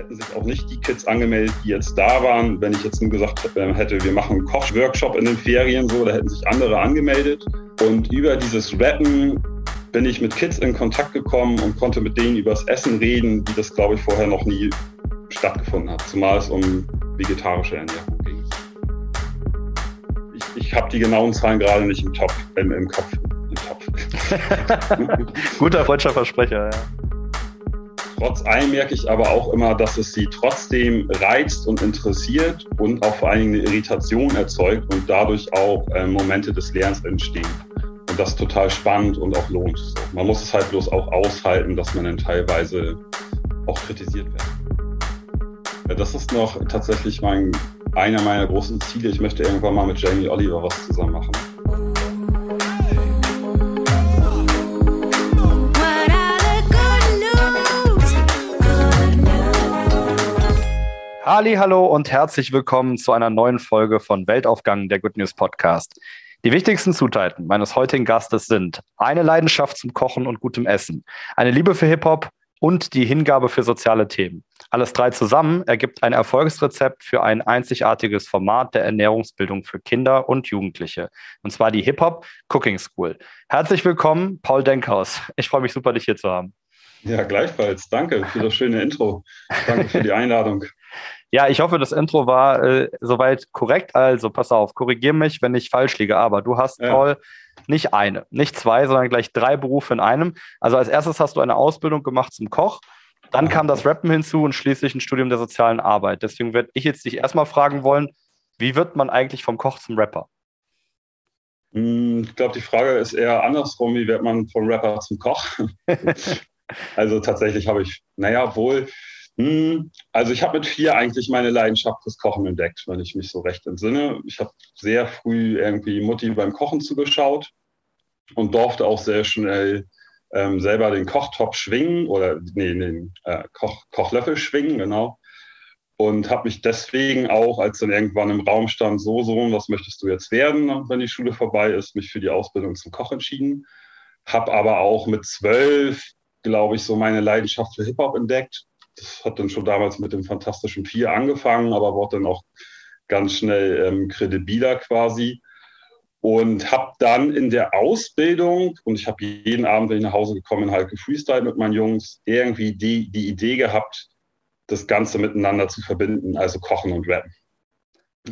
hätten sich auch nicht die Kids angemeldet, die jetzt da waren. Wenn ich jetzt nur gesagt hätte, wir machen einen Kochworkshop in den Ferien, so, da hätten sich andere angemeldet. Und über dieses Rappen bin ich mit Kids in Kontakt gekommen und konnte mit denen über das Essen reden, wie das, glaube ich, vorher noch nie stattgefunden hat. Zumal es um vegetarische Ernährung ging. Ich, ich habe die genauen Zahlen gerade nicht im, Top, im, im Kopf. Im Topf. Guter Freundschaftsversprecher, ja. Trotz allem merke ich aber auch immer, dass es sie trotzdem reizt und interessiert und auch vor allen Dingen eine Irritation erzeugt und dadurch auch äh, Momente des Lernens entstehen. Und das total spannend und auch lohnt. Man muss es halt bloß auch aushalten, dass man dann teilweise auch kritisiert wird. Das ist noch tatsächlich mein, einer meiner großen Ziele. Ich möchte irgendwann mal mit Jamie Oliver was zusammen machen. Ali, hallo und herzlich willkommen zu einer neuen Folge von Weltaufgang, der Good News Podcast. Die wichtigsten Zutaten meines heutigen Gastes sind eine Leidenschaft zum Kochen und gutem Essen, eine Liebe für Hip-Hop und die Hingabe für soziale Themen. Alles drei zusammen ergibt ein Erfolgsrezept für ein einzigartiges Format der Ernährungsbildung für Kinder und Jugendliche. Und zwar die Hip-Hop Cooking School. Herzlich willkommen, Paul Denkhaus. Ich freue mich super, dich hier zu haben. Ja, gleichfalls. Danke für das schöne Intro. Danke für die Einladung. Ja, ich hoffe, das Intro war äh, soweit korrekt. Also pass auf, korrigier mich, wenn ich falsch liege. Aber du hast, ja. Paul, nicht eine, nicht zwei, sondern gleich drei Berufe in einem. Also als erstes hast du eine Ausbildung gemacht zum Koch. Dann kam das Rappen hinzu und schließlich ein Studium der sozialen Arbeit. Deswegen werde ich jetzt dich erstmal fragen wollen, wie wird man eigentlich vom Koch zum Rapper? Hm, ich glaube, die Frage ist eher andersrum, wie wird man vom Rapper zum Koch? also tatsächlich habe ich, naja, wohl, hm, also ich habe mit vier eigentlich meine Leidenschaft fürs Kochen entdeckt, wenn ich mich so recht entsinne. Ich habe sehr früh irgendwie Mutti beim Kochen zugeschaut und durfte auch sehr schnell ähm, selber den Kochtopf schwingen oder nee, den äh, Koch, Kochlöffel schwingen, genau. Und habe mich deswegen auch, als dann irgendwann im Raum stand, so, so, was möchtest du jetzt werden, wenn die Schule vorbei ist, mich für die Ausbildung zum Koch entschieden. Habe aber auch mit zwölf, glaube ich, so meine Leidenschaft für Hip-Hop entdeckt das hat dann schon damals mit dem Fantastischen Vier angefangen, aber wurde dann auch ganz schnell ähm, kredibiler quasi. Und habe dann in der Ausbildung, und ich habe jeden Abend, wenn ich nach Hause gekommen halt gefreestylt mit meinen Jungs, irgendwie die, die Idee gehabt, das Ganze miteinander zu verbinden, also Kochen und Rappen.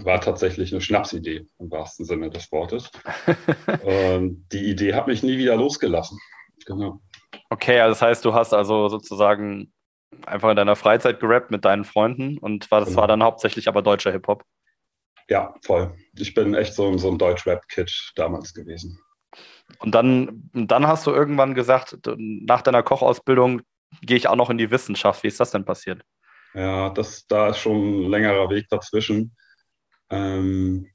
War tatsächlich eine Schnapsidee im wahrsten Sinne des Wortes. und die Idee hat mich nie wieder losgelassen. Genau. Okay, also das heißt, du hast also sozusagen einfach in deiner Freizeit gerappt mit deinen Freunden und war, das genau. war dann hauptsächlich aber deutscher Hip-Hop. Ja, voll. Ich bin echt so, so ein Deutsch-Rap-Kid damals gewesen. Und dann, dann hast du irgendwann gesagt, nach deiner Kochausbildung gehe ich auch noch in die Wissenschaft. Wie ist das denn passiert? Ja, das, da ist schon ein längerer Weg dazwischen. Ähm,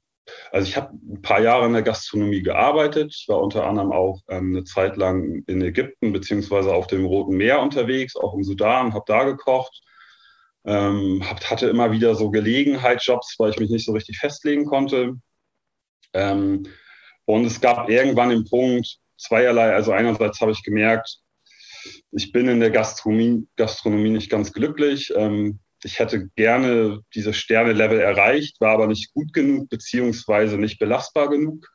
also ich habe ein paar Jahre in der Gastronomie gearbeitet. Ich war unter anderem auch ähm, eine Zeit lang in Ägypten beziehungsweise auf dem Roten Meer unterwegs, auch im Sudan, habe da gekocht. Ähm, hatte immer wieder so Gelegenheitsjobs, weil ich mich nicht so richtig festlegen konnte. Ähm, und es gab irgendwann den Punkt zweierlei. Also einerseits habe ich gemerkt, ich bin in der Gastronomie, Gastronomie nicht ganz glücklich. Ähm, ich hätte gerne dieses Sterne-Level erreicht, war aber nicht gut genug, beziehungsweise nicht belastbar genug.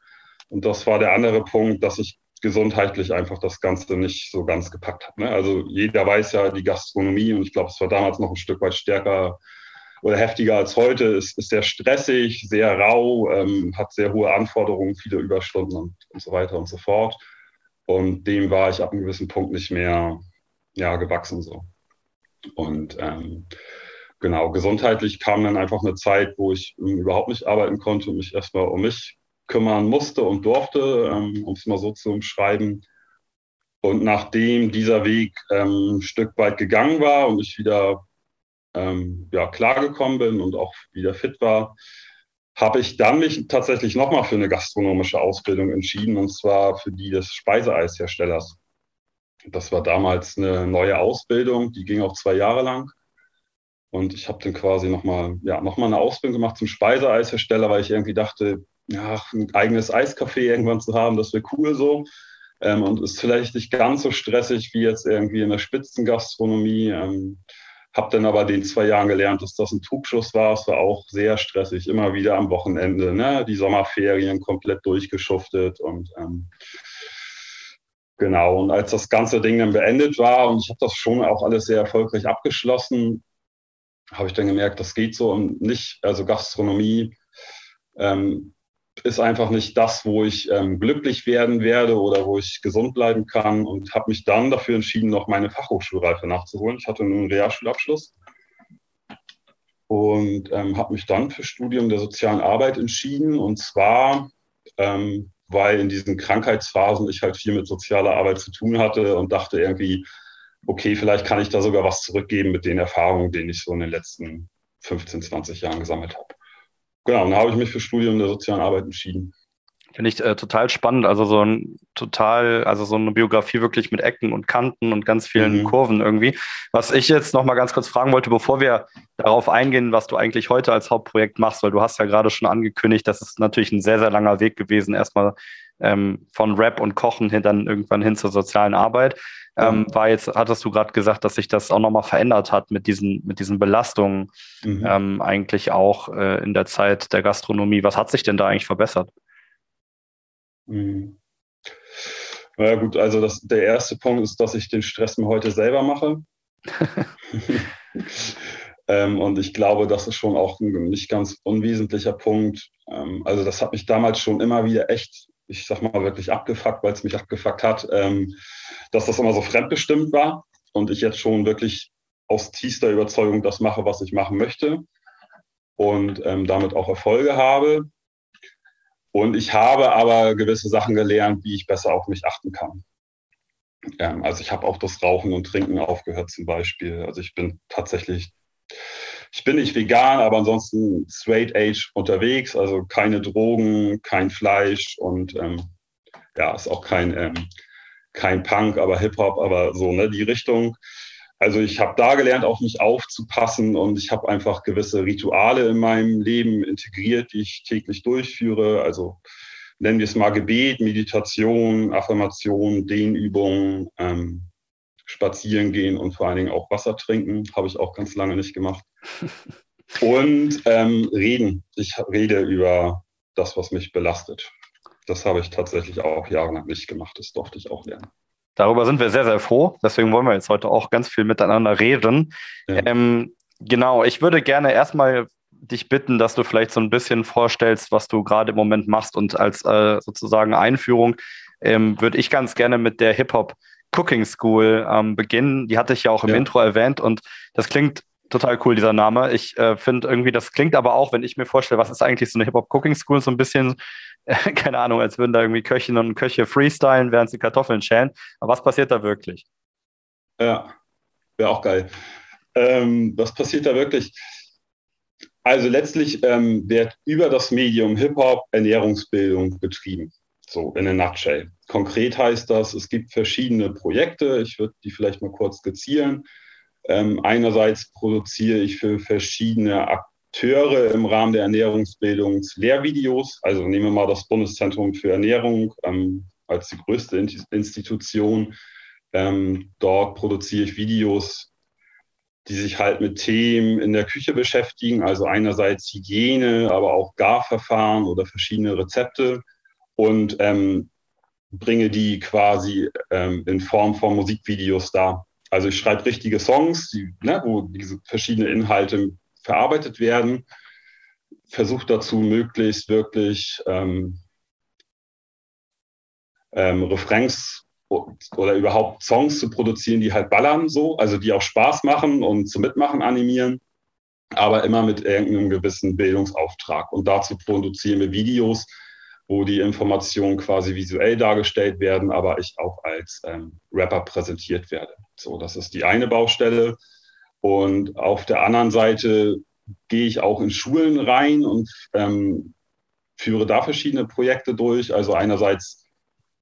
Und das war der andere Punkt, dass ich gesundheitlich einfach das Ganze nicht so ganz gepackt habe. Ne? Also jeder weiß ja, die Gastronomie, und ich glaube, es war damals noch ein Stück weit stärker oder heftiger als heute, ist, ist sehr stressig, sehr rau, ähm, hat sehr hohe Anforderungen, viele Überstunden und, und so weiter und so fort. Und dem war ich ab einem gewissen Punkt nicht mehr ja, gewachsen so. Und ähm, genau, gesundheitlich kam dann einfach eine Zeit, wo ich ähm, überhaupt nicht arbeiten konnte und mich erstmal um mich kümmern musste und durfte, ähm, um es mal so zu umschreiben. Und nachdem dieser Weg ähm, ein Stück weit gegangen war und ich wieder ähm, ja, klargekommen bin und auch wieder fit war, habe ich dann mich tatsächlich nochmal für eine gastronomische Ausbildung entschieden, und zwar für die des Speiseeisherstellers. Das war damals eine neue Ausbildung, die ging auch zwei Jahre lang. Und ich habe dann quasi nochmal ja, noch eine Ausbildung gemacht zum Speiseeishersteller, weil ich irgendwie dachte, ja, ein eigenes Eiscafé irgendwann zu haben, das wäre cool so. Ähm, und ist vielleicht nicht ganz so stressig wie jetzt irgendwie in der Spitzengastronomie. Ähm, Habe dann aber den zwei Jahren gelernt, dass das ein Trugschluss war. Es war auch sehr stressig, immer wieder am Wochenende, ne? die Sommerferien komplett durchgeschuftet und ähm, genau. Und als das ganze Ding dann beendet war und ich habe das schon auch alles sehr erfolgreich abgeschlossen, habe ich dann gemerkt, das geht so und nicht. Also Gastronomie ähm, ist einfach nicht das, wo ich ähm, glücklich werden werde oder wo ich gesund bleiben kann und habe mich dann dafür entschieden, noch meine Fachhochschulreife nachzuholen. Ich hatte nun einen Realschulabschluss und ähm, habe mich dann für Studium der sozialen Arbeit entschieden und zwar, ähm, weil in diesen Krankheitsphasen ich halt viel mit sozialer Arbeit zu tun hatte und dachte irgendwie, okay, vielleicht kann ich da sogar was zurückgeben mit den Erfahrungen, die ich so in den letzten 15, 20 Jahren gesammelt habe. Genau, und da habe ich mich für Studium der sozialen Arbeit entschieden. Finde ich äh, total spannend. Also so ein total, also so eine Biografie wirklich mit Ecken und Kanten und ganz vielen mhm. Kurven irgendwie. Was ich jetzt noch mal ganz kurz fragen wollte, bevor wir darauf eingehen, was du eigentlich heute als Hauptprojekt machst, weil du hast ja gerade schon angekündigt, das ist natürlich ein sehr, sehr langer Weg gewesen, erstmal ähm, von Rap und Kochen hin, dann irgendwann hin zur sozialen Arbeit. Ähm, war jetzt, hattest du gerade gesagt, dass sich das auch nochmal verändert hat mit diesen, mit diesen Belastungen, mhm. ähm, eigentlich auch äh, in der Zeit der Gastronomie. Was hat sich denn da eigentlich verbessert? Mhm. Ja gut, also das, der erste Punkt ist, dass ich den Stress mir heute selber mache. ähm, und ich glaube, das ist schon auch ein nicht ganz unwesentlicher Punkt. Ähm, also das hat mich damals schon immer wieder echt ich sag mal, wirklich abgefuckt, weil es mich abgefuckt hat, ähm, dass das immer so fremdbestimmt war und ich jetzt schon wirklich aus tiefster Überzeugung das mache, was ich machen möchte und ähm, damit auch Erfolge habe. Und ich habe aber gewisse Sachen gelernt, wie ich besser auf mich achten kann. Ähm, also ich habe auch das Rauchen und Trinken aufgehört zum Beispiel. Also ich bin tatsächlich ich bin nicht vegan, aber ansonsten straight age unterwegs, also keine Drogen, kein Fleisch und ähm, ja, ist auch kein, ähm, kein Punk, aber Hip-Hop, aber so, ne, die Richtung. Also ich habe da gelernt, auf mich aufzupassen und ich habe einfach gewisse Rituale in meinem Leben integriert, die ich täglich durchführe. Also nennen wir es mal Gebet, Meditation, Affirmation, Dehnübungen, ähm, spazieren gehen und vor allen Dingen auch Wasser trinken. Habe ich auch ganz lange nicht gemacht. Und ähm, reden. Ich rede über das, was mich belastet. Das habe ich tatsächlich auch jahrelang nicht gemacht. Das durfte ich auch lernen. Darüber sind wir sehr, sehr froh. Deswegen wollen wir jetzt heute auch ganz viel miteinander reden. Ja. Ähm, genau, ich würde gerne erstmal dich bitten, dass du vielleicht so ein bisschen vorstellst, was du gerade im Moment machst. Und als äh, sozusagen Einführung ähm, würde ich ganz gerne mit der Hip-Hop Cooking School ähm, beginnen. Die hatte ich ja auch im ja. Intro erwähnt und das klingt total cool, dieser Name. Ich äh, finde irgendwie, das klingt aber auch, wenn ich mir vorstelle, was ist eigentlich so eine Hip-Hop-Cooking-School, so ein bisschen, äh, keine Ahnung, als würden da irgendwie Köchinnen und Köche freestylen, während sie Kartoffeln schälen. Aber was passiert da wirklich? Ja, wäre auch geil. Ähm, was passiert da wirklich? Also letztlich ähm, wird über das Medium Hip-Hop Ernährungsbildung betrieben. So in a nutshell. Konkret heißt das, es gibt verschiedene Projekte. Ich würde die vielleicht mal kurz skizzieren. Ähm, einerseits produziere ich für verschiedene Akteure im Rahmen der Ernährungsbildung Lehrvideos. Also nehmen wir mal das Bundeszentrum für Ernährung ähm, als die größte Institution. Ähm, dort produziere ich Videos, die sich halt mit Themen in der Küche beschäftigen. Also einerseits Hygiene, aber auch Garverfahren oder verschiedene Rezepte und ähm, bringe die quasi ähm, in Form von Musikvideos dar. Also ich schreibe richtige Songs, die, ne, wo diese verschiedenen Inhalte verarbeitet werden, versuche dazu möglichst wirklich ähm, ähm, Refrains oder überhaupt Songs zu produzieren, die halt ballern so, also die auch Spaß machen und zum Mitmachen animieren, aber immer mit irgendeinem gewissen Bildungsauftrag. Und dazu produzieren wir Videos, wo die Informationen quasi visuell dargestellt werden, aber ich auch als ähm, Rapper präsentiert werde. So, das ist die eine Baustelle. Und auf der anderen Seite gehe ich auch in Schulen rein und ähm, führe da verschiedene Projekte durch. Also einerseits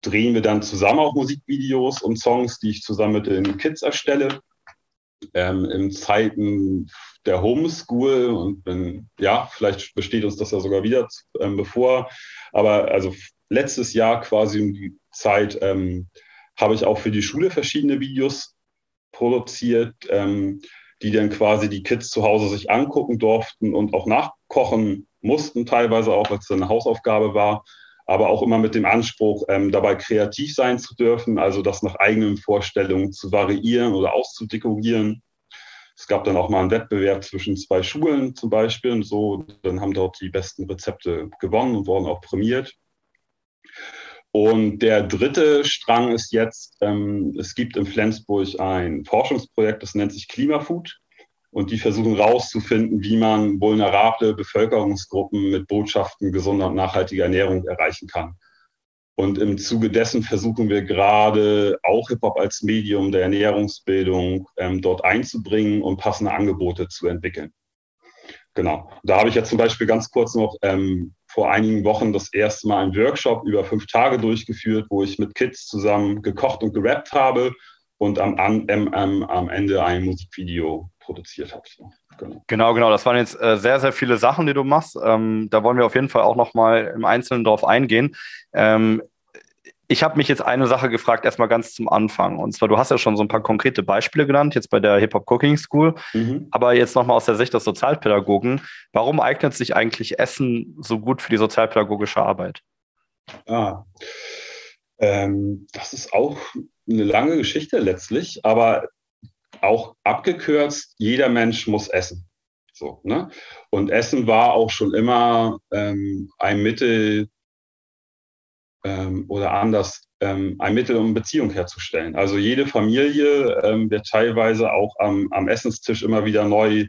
drehen wir dann zusammen auch Musikvideos und Songs, die ich zusammen mit den Kids erstelle. Ähm, in Zeiten der Homeschool und wenn, ja, vielleicht besteht uns das ja sogar wieder ähm, bevor, aber also letztes Jahr quasi um die Zeit ähm, habe ich auch für die Schule verschiedene Videos produziert, ähm, die dann quasi die Kids zu Hause sich angucken durften und auch nachkochen mussten, teilweise auch, als es eine Hausaufgabe war, aber auch immer mit dem Anspruch, ähm, dabei kreativ sein zu dürfen, also das nach eigenen Vorstellungen zu variieren oder auszudekorieren. Es gab dann auch mal einen Wettbewerb zwischen zwei Schulen zum Beispiel und so. Dann haben dort die besten Rezepte gewonnen und wurden auch prämiert. Und der dritte Strang ist jetzt, ähm, es gibt in Flensburg ein Forschungsprojekt, das nennt sich Klimafood. Und die versuchen herauszufinden, wie man vulnerable Bevölkerungsgruppen mit Botschaften gesunder und nachhaltiger Ernährung erreichen kann. Und im Zuge dessen versuchen wir gerade auch Hip-Hop als Medium der Ernährungsbildung ähm, dort einzubringen und passende Angebote zu entwickeln. Genau. Da habe ich jetzt zum Beispiel ganz kurz noch ähm, vor einigen Wochen das erste Mal einen Workshop über fünf Tage durchgeführt, wo ich mit Kids zusammen gekocht und gerappt habe und am, am, am, am Ende ein Musikvideo produziert habe. So, genau. genau. genau, Das waren jetzt äh, sehr, sehr viele Sachen, die du machst. Ähm, da wollen wir auf jeden Fall auch nochmal im Einzelnen drauf eingehen. Ähm, ich habe mich jetzt eine Sache gefragt, erstmal ganz zum Anfang. Und zwar, du hast ja schon so ein paar konkrete Beispiele genannt, jetzt bei der Hip-Hop Cooking School. Mhm. Aber jetzt nochmal aus der Sicht des Sozialpädagogen. Warum eignet sich eigentlich Essen so gut für die sozialpädagogische Arbeit? Ah, ähm, das ist auch eine lange Geschichte letztlich. Aber auch abgekürzt, jeder Mensch muss essen. So, ne? Und Essen war auch schon immer ähm, ein Mittel ähm, oder anders, ähm, ein Mittel, um Beziehung herzustellen. Also jede Familie ähm, wird teilweise auch am, am Essenstisch immer wieder neu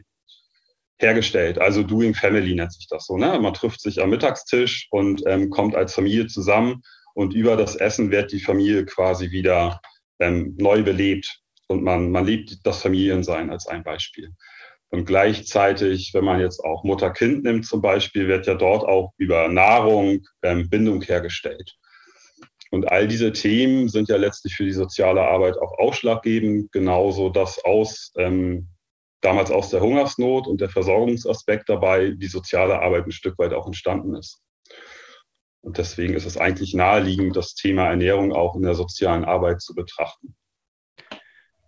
hergestellt. Also Doing Family nennt sich das so. Ne? Man trifft sich am Mittagstisch und ähm, kommt als Familie zusammen und über das Essen wird die Familie quasi wieder ähm, neu belebt und man, man liebt das Familiensein als ein Beispiel. Und gleichzeitig, wenn man jetzt auch Mutter-Kind nimmt zum Beispiel, wird ja dort auch über Nahrung ähm, Bindung hergestellt. Und all diese Themen sind ja letztlich für die soziale Arbeit auch ausschlaggebend, genauso dass aus ähm, damals aus der Hungersnot und der Versorgungsaspekt dabei die soziale Arbeit ein Stück weit auch entstanden ist. Und deswegen ist es eigentlich naheliegend, das Thema Ernährung auch in der sozialen Arbeit zu betrachten.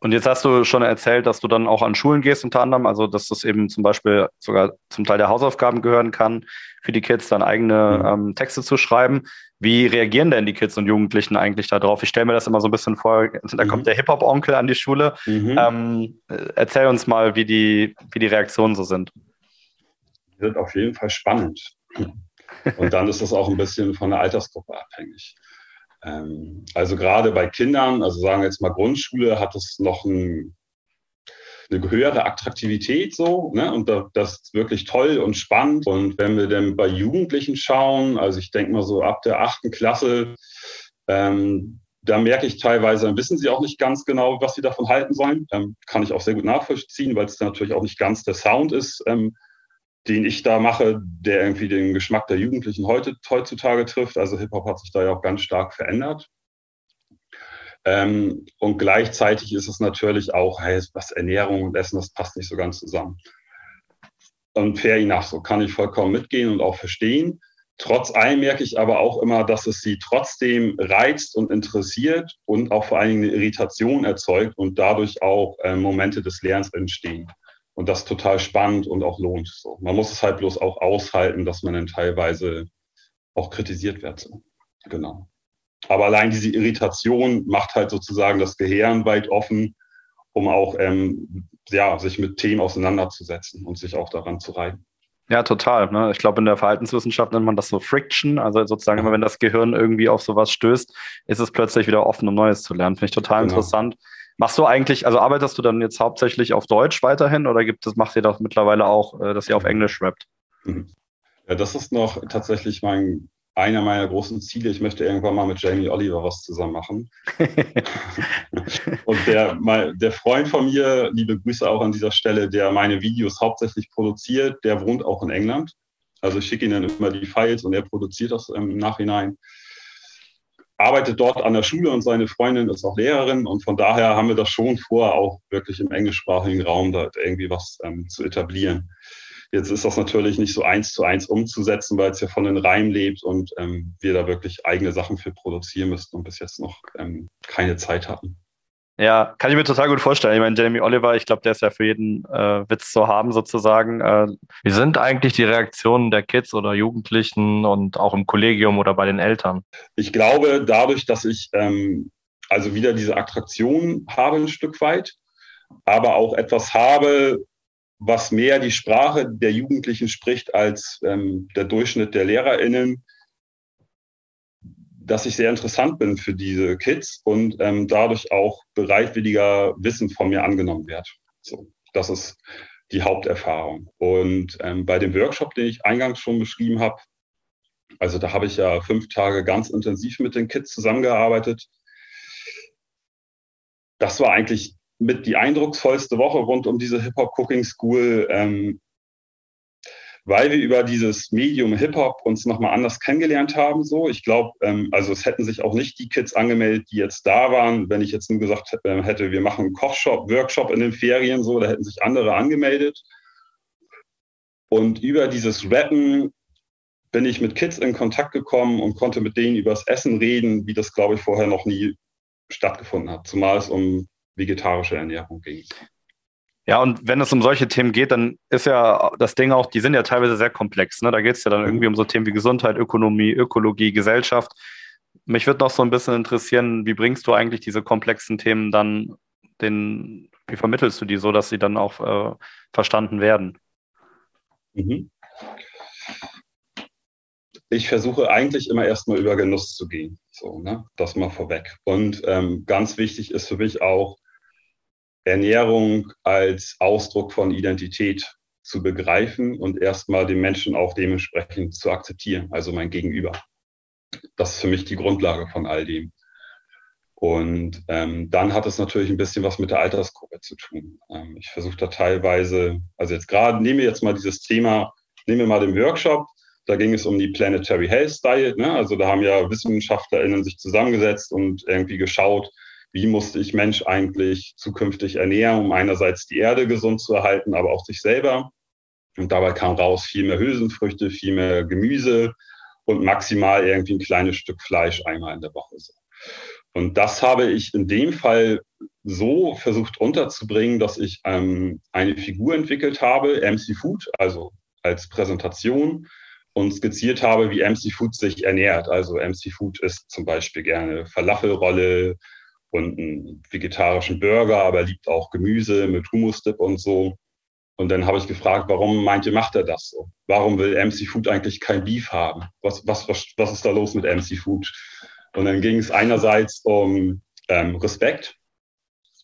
Und jetzt hast du schon erzählt, dass du dann auch an Schulen gehst, unter anderem, also dass das eben zum Beispiel sogar zum Teil der Hausaufgaben gehören kann, für die Kids dann eigene mhm. ähm, Texte zu schreiben. Wie reagieren denn die Kids und Jugendlichen eigentlich darauf? Ich stelle mir das immer so ein bisschen vor, da mhm. kommt der Hip-Hop-Onkel an die Schule. Mhm. Ähm, erzähl uns mal, wie die, wie die Reaktionen so sind. Die sind auf jeden Fall spannend. Und dann ist das auch ein bisschen von der Altersgruppe abhängig. Ähm, also gerade bei Kindern, also sagen wir jetzt mal Grundschule, hat es noch ein, eine höhere Attraktivität so, ne? Und das ist wirklich toll und spannend. Und wenn wir dann bei Jugendlichen schauen, also ich denke mal so ab der achten Klasse, ähm, da merke ich teilweise, dann wissen sie auch nicht ganz genau, was sie davon halten sollen. Ähm, kann ich auch sehr gut nachvollziehen, weil es natürlich auch nicht ganz der Sound ist, ähm, den ich da mache, der irgendwie den Geschmack der Jugendlichen heute, heutzutage trifft. Also Hip-Hop hat sich da ja auch ganz stark verändert. Ähm, und gleichzeitig ist es natürlich auch, hey, was Ernährung und Essen, das passt nicht so ganz zusammen. Und fair enough, so kann ich vollkommen mitgehen und auch verstehen. Trotz allem merke ich aber auch immer, dass es sie trotzdem reizt und interessiert und auch vor allen Dingen eine Irritation erzeugt und dadurch auch äh, Momente des Lernens entstehen und das total spannend und auch lohnt. So. Man muss es halt bloß auch aushalten, dass man dann teilweise auch kritisiert wird. So. Genau. Aber allein diese Irritation macht halt sozusagen das Gehirn weit offen, um auch ähm, ja, sich mit Themen auseinanderzusetzen und sich auch daran zu reiben. Ja, total. Ne? Ich glaube, in der Verhaltenswissenschaft nennt man das so Friction. Also sozusagen immer, wenn das Gehirn irgendwie auf sowas stößt, ist es plötzlich wieder offen, um Neues zu lernen. Finde ich total genau. interessant. Machst du eigentlich, also arbeitest du dann jetzt hauptsächlich auf Deutsch weiterhin oder gibt es, macht ihr das mittlerweile auch, äh, dass ihr auf Englisch rappt? Mhm. Ja, das ist noch tatsächlich mein, einer meiner großen Ziele. Ich möchte irgendwann mal mit Jamie Oliver was zusammen machen. Und der, mein, der Freund von mir, liebe Grüße auch an dieser Stelle, der meine Videos hauptsächlich produziert, der wohnt auch in England. Also ich schicke ihm dann immer die Files und er produziert das im Nachhinein arbeitet dort an der Schule und seine Freundin ist auch Lehrerin und von daher haben wir das schon vor, auch wirklich im englischsprachigen Raum da irgendwie was ähm, zu etablieren. Jetzt ist das natürlich nicht so eins zu eins umzusetzen, weil es ja von den Reimen lebt und ähm, wir da wirklich eigene Sachen für produzieren müssten und bis jetzt noch ähm, keine Zeit hatten. Ja, kann ich mir total gut vorstellen. Ich meine, Jamie Oliver, ich glaube, der ist ja für jeden äh, Witz zu haben, sozusagen. Äh, wie sind eigentlich die Reaktionen der Kids oder Jugendlichen und auch im Kollegium oder bei den Eltern? Ich glaube, dadurch, dass ich ähm, also wieder diese Attraktion habe ein Stück weit, aber auch etwas habe, was mehr die Sprache der Jugendlichen spricht als ähm, der Durchschnitt der LehrerInnen, dass ich sehr interessant bin für diese Kids und ähm, dadurch auch bereitwilliger Wissen von mir angenommen wird. So, das ist die Haupterfahrung. Und ähm, bei dem Workshop, den ich eingangs schon beschrieben habe, also da habe ich ja fünf Tage ganz intensiv mit den Kids zusammengearbeitet. Das war eigentlich mit die eindrucksvollste Woche rund um diese Hip-Hop Cooking School, ähm, weil wir über dieses Medium Hip-Hop uns nochmal anders kennengelernt haben. So, ich glaube, ähm, also es hätten sich auch nicht die Kids angemeldet, die jetzt da waren, wenn ich jetzt nur gesagt äh, hätte, wir machen einen Kochshop, Workshop in den Ferien, so, da hätten sich andere angemeldet. Und über dieses Rappen bin ich mit Kids in Kontakt gekommen und konnte mit denen über das Essen reden, wie das, glaube ich, vorher noch nie stattgefunden hat, zumal es um vegetarische Ernährung ging. Ja, und wenn es um solche Themen geht, dann ist ja das Ding auch, die sind ja teilweise sehr komplex. Ne? Da geht es ja dann irgendwie um so Themen wie Gesundheit, Ökonomie, Ökologie, Gesellschaft. Mich würde noch so ein bisschen interessieren, wie bringst du eigentlich diese komplexen Themen dann den, wie vermittelst du die so, dass sie dann auch äh, verstanden werden? Mhm. Ich versuche eigentlich immer erstmal über Genuss zu gehen. So, ne? Das mal vorweg. Und ähm, ganz wichtig ist für mich auch, Ernährung als Ausdruck von Identität zu begreifen und erstmal den Menschen auch dementsprechend zu akzeptieren, also mein Gegenüber. Das ist für mich die Grundlage von all dem. Und ähm, dann hat es natürlich ein bisschen was mit der Altersgruppe zu tun. Ähm, ich versuche da teilweise, also jetzt gerade, nehmen wir jetzt mal dieses Thema, nehmen wir mal den Workshop, da ging es um die Planetary Health Diet. Ne? Also da haben ja WissenschaftlerInnen sich zusammengesetzt und irgendwie geschaut, wie musste ich Mensch eigentlich zukünftig ernähren, um einerseits die Erde gesund zu erhalten, aber auch sich selber. Und dabei kam raus viel mehr Hülsenfrüchte, viel mehr Gemüse und maximal irgendwie ein kleines Stück Fleisch einmal in der Woche. Und das habe ich in dem Fall so versucht unterzubringen, dass ich ähm, eine Figur entwickelt habe, MC Food, also als Präsentation und skizziert habe, wie MC Food sich ernährt. Also MC Food isst zum Beispiel gerne Falafelrolle, und einen vegetarischen Burger, aber er liebt auch Gemüse mit Humusdip und so. Und dann habe ich gefragt, warum meint ihr, macht er das so? Warum will MC Food eigentlich kein Beef haben? Was, was, was, was ist da los mit MC Food? Und dann ging es einerseits um ähm, Respekt,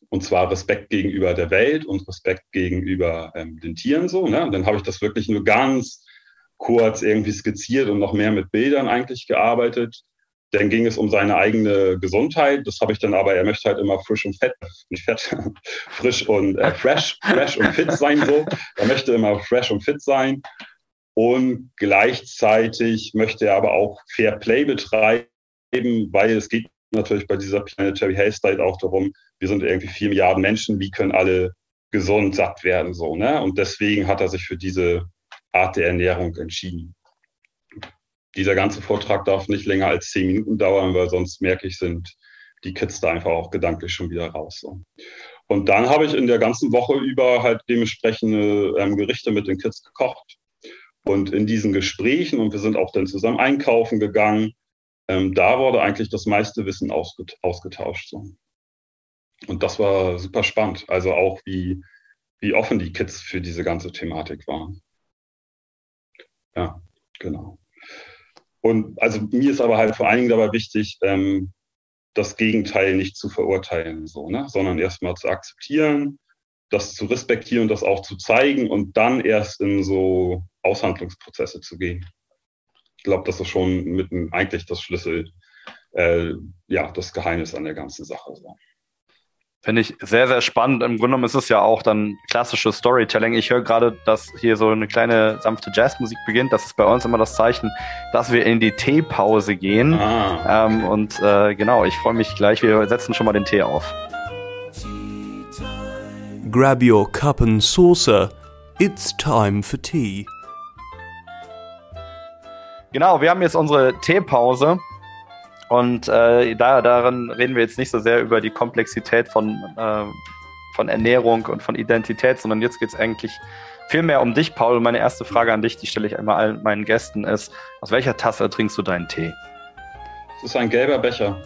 und zwar Respekt gegenüber der Welt und Respekt gegenüber ähm, den Tieren so. Ne? Und dann habe ich das wirklich nur ganz kurz irgendwie skizziert und noch mehr mit Bildern eigentlich gearbeitet. Dann ging es um seine eigene Gesundheit. Das habe ich dann aber, er möchte halt immer frisch und fett, nicht fett, frisch und äh, fresh, fresh und fit sein so. Er möchte immer fresh und fit sein. Und gleichzeitig möchte er aber auch Fair Play betreiben, weil es geht natürlich bei dieser Planetary Health Diet auch darum, wir sind irgendwie vier Milliarden Menschen, wie können alle gesund satt werden so, ne? Und deswegen hat er sich für diese Art der Ernährung entschieden dieser ganze Vortrag darf nicht länger als zehn Minuten dauern, weil sonst merke ich, sind die Kids da einfach auch gedanklich schon wieder raus. So. Und dann habe ich in der ganzen Woche über halt dementsprechende ähm, Gerichte mit den Kids gekocht. Und in diesen Gesprächen, und wir sind auch dann zusammen einkaufen gegangen, ähm, da wurde eigentlich das meiste Wissen ausget ausgetauscht. So. Und das war super spannend. Also auch wie, wie offen die Kids für diese ganze Thematik waren. Ja, genau. Und also mir ist aber halt vor allen Dingen dabei wichtig, ähm, das Gegenteil nicht zu verurteilen, so, ne? sondern erstmal zu akzeptieren, das zu respektieren, das auch zu zeigen und dann erst in so Aushandlungsprozesse zu gehen. Ich glaube, das ist schon mitten eigentlich das Schlüssel, äh, ja, das Geheimnis an der ganzen Sache. So. Finde ich sehr, sehr spannend. Im Grunde genommen ist es ja auch dann klassisches Storytelling. Ich höre gerade, dass hier so eine kleine sanfte Jazzmusik beginnt. Das ist bei uns immer das Zeichen, dass wir in die Teepause gehen. Ah. Ähm, und äh, genau, ich freue mich gleich. Wir setzen schon mal den Tee auf. Grab your cup and saucer. It's time for tea. Genau, wir haben jetzt unsere Teepause. Und äh, da, darin reden wir jetzt nicht so sehr über die Komplexität von, äh, von Ernährung und von Identität, sondern jetzt geht es eigentlich viel mehr um dich, Paul. Meine erste Frage an dich, die stelle ich einmal allen meinen Gästen, ist, aus welcher Tasse trinkst du deinen Tee? Es ist ein gelber Becher.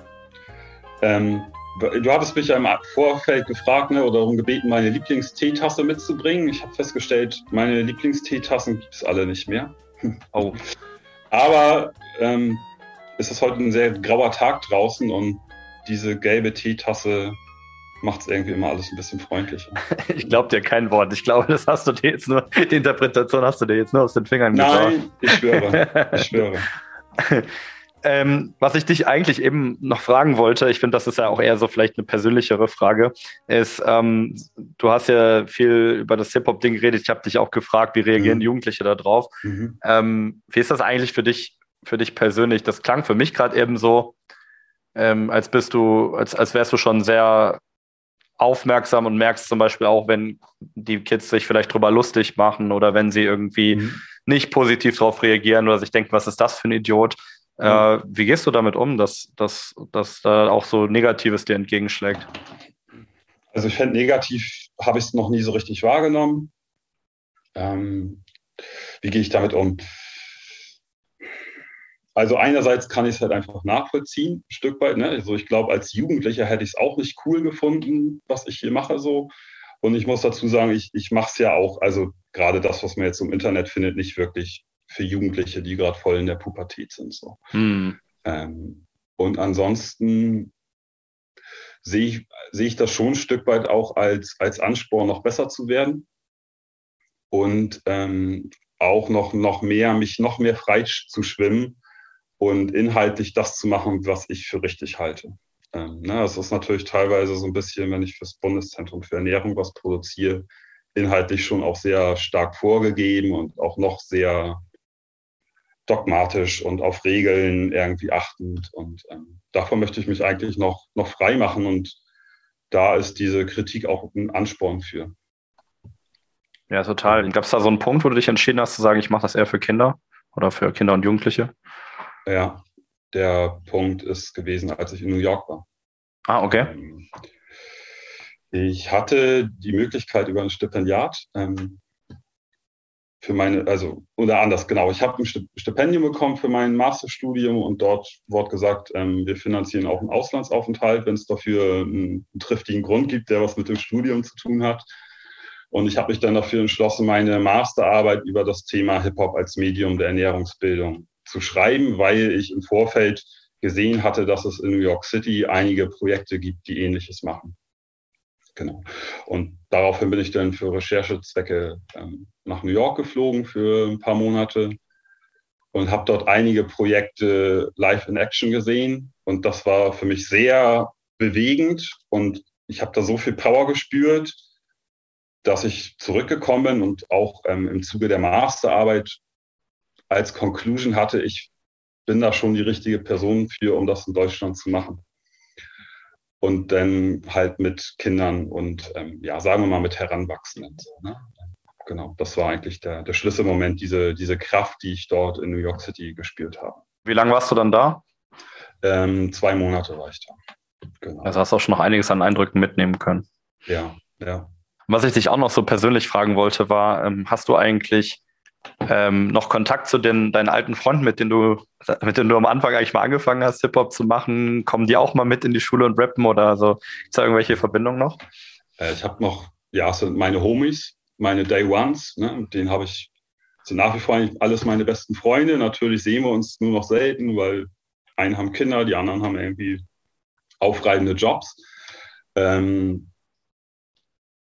Ähm, du hattest mich ja im Vorfeld gefragt ne, oder darum gebeten, meine Lieblingsteetasse mitzubringen. Ich habe festgestellt, meine Lieblingsteetassen gibt es alle nicht mehr. Oh. Aber ähm, es ist heute ein sehr grauer Tag draußen und diese gelbe Teetasse macht es irgendwie immer alles ein bisschen freundlicher. Ich glaube dir kein Wort. Ich glaube, das hast du dir jetzt nur, die Interpretation hast du dir jetzt nur aus den Fingern Nein, ich schwöre. Ich schwöre. Ähm, was ich dich eigentlich eben noch fragen wollte, ich finde, das ist ja auch eher so vielleicht eine persönlichere Frage, ist, ähm, du hast ja viel über das Hip-Hop-Ding geredet. Ich habe dich auch gefragt, wie reagieren mhm. Jugendliche da drauf? Mhm. Ähm, wie ist das eigentlich für dich, für dich persönlich? Das klang für mich gerade eben so, ähm, als bist du, als, als wärst du schon sehr aufmerksam und merkst zum Beispiel auch, wenn die Kids sich vielleicht drüber lustig machen oder wenn sie irgendwie mhm. nicht positiv darauf reagieren oder sich denken, was ist das für ein Idiot? Äh, wie gehst du damit um, dass, dass, dass da auch so Negatives dir entgegenschlägt? Also ich fände negativ, habe ich es noch nie so richtig wahrgenommen. Ähm, wie gehe ich damit um? Also einerseits kann ich es halt einfach nachvollziehen, ein Stück weit. Ne? Also ich glaube, als Jugendlicher hätte ich es auch nicht cool gefunden, was ich hier mache so. Und ich muss dazu sagen, ich, ich mache es ja auch, also gerade das, was man jetzt im Internet findet, nicht wirklich für Jugendliche, die gerade voll in der Pubertät sind. So. Hm. Ähm, und ansonsten sehe ich, sehe ich das schon ein Stück weit auch als, als Ansporn, noch besser zu werden. Und ähm, auch noch, noch mehr, mich noch mehr frei zu schwimmen und inhaltlich das zu machen, was ich für richtig halte. Ähm, ne, das ist natürlich teilweise so ein bisschen, wenn ich fürs Bundeszentrum für Ernährung was produziere, inhaltlich schon auch sehr stark vorgegeben und auch noch sehr dogmatisch und auf Regeln irgendwie achtend. Und ähm, davon möchte ich mich eigentlich noch, noch frei machen. Und da ist diese Kritik auch ein Ansporn für. Ja, total. Gab es da so einen Punkt, wo du dich entschieden hast zu sagen, ich mache das eher für Kinder oder für Kinder und Jugendliche? Ja, der Punkt ist gewesen, als ich in New York war. Ah, okay. Ähm, ich hatte die Möglichkeit über ein Stipendiat ähm, für meine, also, oder anders, genau. Ich habe ein Stipendium bekommen für mein Masterstudium und dort wurde gesagt, ähm, wir finanzieren auch einen Auslandsaufenthalt, wenn es dafür einen, einen triftigen Grund gibt, der was mit dem Studium zu tun hat. Und ich habe mich dann dafür entschlossen, meine Masterarbeit über das Thema Hip-Hop als Medium der Ernährungsbildung zu schreiben, weil ich im Vorfeld gesehen hatte, dass es in New York City einige Projekte gibt, die ähnliches machen. Genau. Und daraufhin bin ich dann für Recherchezwecke ähm, nach New York geflogen für ein paar Monate und habe dort einige Projekte live in Action gesehen. Und das war für mich sehr bewegend und ich habe da so viel Power gespürt, dass ich zurückgekommen bin und auch ähm, im Zuge der Masterarbeit als Conclusion hatte, ich bin da schon die richtige Person für, um das in Deutschland zu machen und dann halt mit Kindern und ähm, ja, sagen wir mal mit Heranwachsenden. So, ne? Genau, das war eigentlich der, der Schlüsselmoment, diese, diese Kraft, die ich dort in New York City gespielt habe. Wie lange warst du dann da? Ähm, zwei Monate war ich da. Genau. Also hast du auch schon noch einiges an Eindrücken mitnehmen können. Ja, ja. Was ich dich auch noch so persönlich fragen wollte, war, ähm, hast du eigentlich ähm, noch Kontakt zu den, deinen alten Freunden, mit denen du, mit denen du am Anfang eigentlich mal angefangen hast, Hip-Hop zu machen? Kommen die auch mal mit in die Schule und rappen oder so? Ist da irgendwelche Verbindungen noch? Äh, ich habe noch, ja, es sind meine Homies, meine Day Ones, ne, denen habe ich, sind nach wie vor eigentlich alles meine besten Freunde. Natürlich sehen wir uns nur noch selten, weil einen haben Kinder, die anderen haben irgendwie aufreibende Jobs. Ähm,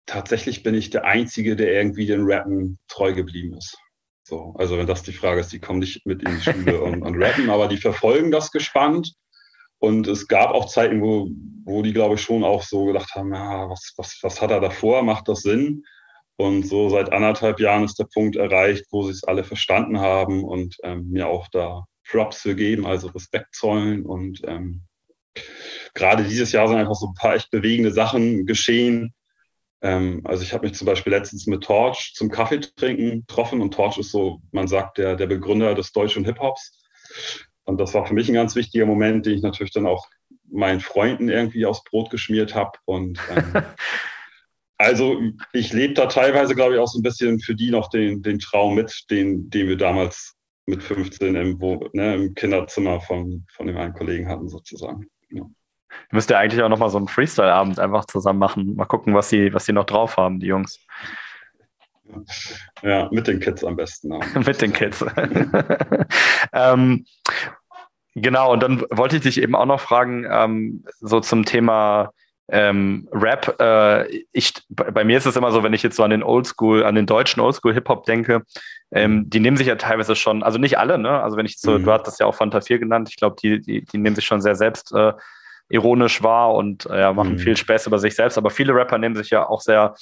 tatsächlich bin ich der Einzige, der irgendwie den Rappen treu geblieben ist. So, also wenn das die Frage ist, die kommen nicht mit in die Schule und, und rappen, aber die verfolgen das gespannt. Und es gab auch Zeiten, wo, wo die, glaube ich, schon auch so gedacht haben, ja, was, was, was hat er davor? Macht das Sinn? Und so seit anderthalb Jahren ist der Punkt erreicht, wo sie es alle verstanden haben und ähm, mir auch da Props für geben, also Respekt zollen. Und ähm, gerade dieses Jahr sind einfach so ein paar echt bewegende Sachen geschehen, ähm, also ich habe mich zum Beispiel letztens mit Torch zum Kaffee trinken getroffen und Torch ist so, man sagt, der, der Begründer des deutschen Hip-Hops. Und das war für mich ein ganz wichtiger Moment, den ich natürlich dann auch meinen Freunden irgendwie aufs Brot geschmiert habe. Und ähm, also ich lebe da teilweise, glaube ich, auch so ein bisschen für die noch den, den Traum mit, den, den wir damals mit 15 im, wo, ne, im Kinderzimmer von, von dem einen Kollegen hatten, sozusagen. Ja. Müsst ihr eigentlich auch nochmal so einen Freestyle-Abend einfach zusammen machen. Mal gucken, was sie, was sie noch drauf haben, die Jungs. Ja, mit den Kids am besten. mit den Kids. ähm, genau, und dann wollte ich dich eben auch noch fragen, ähm, so zum Thema ähm, Rap. Äh, ich, bei mir ist es immer so, wenn ich jetzt so an den Oldschool, an den deutschen Oldschool-Hip-Hop denke, ähm, die nehmen sich ja teilweise schon, also nicht alle, ne? Also wenn ich so, mhm. du hattest ja auch Fanta 4 genannt, ich glaube, die, die, die nehmen sich schon sehr selbst äh, ironisch wahr und äh, ja, machen mhm. viel Spaß über sich selbst, aber viele Rapper nehmen sich ja auch sehr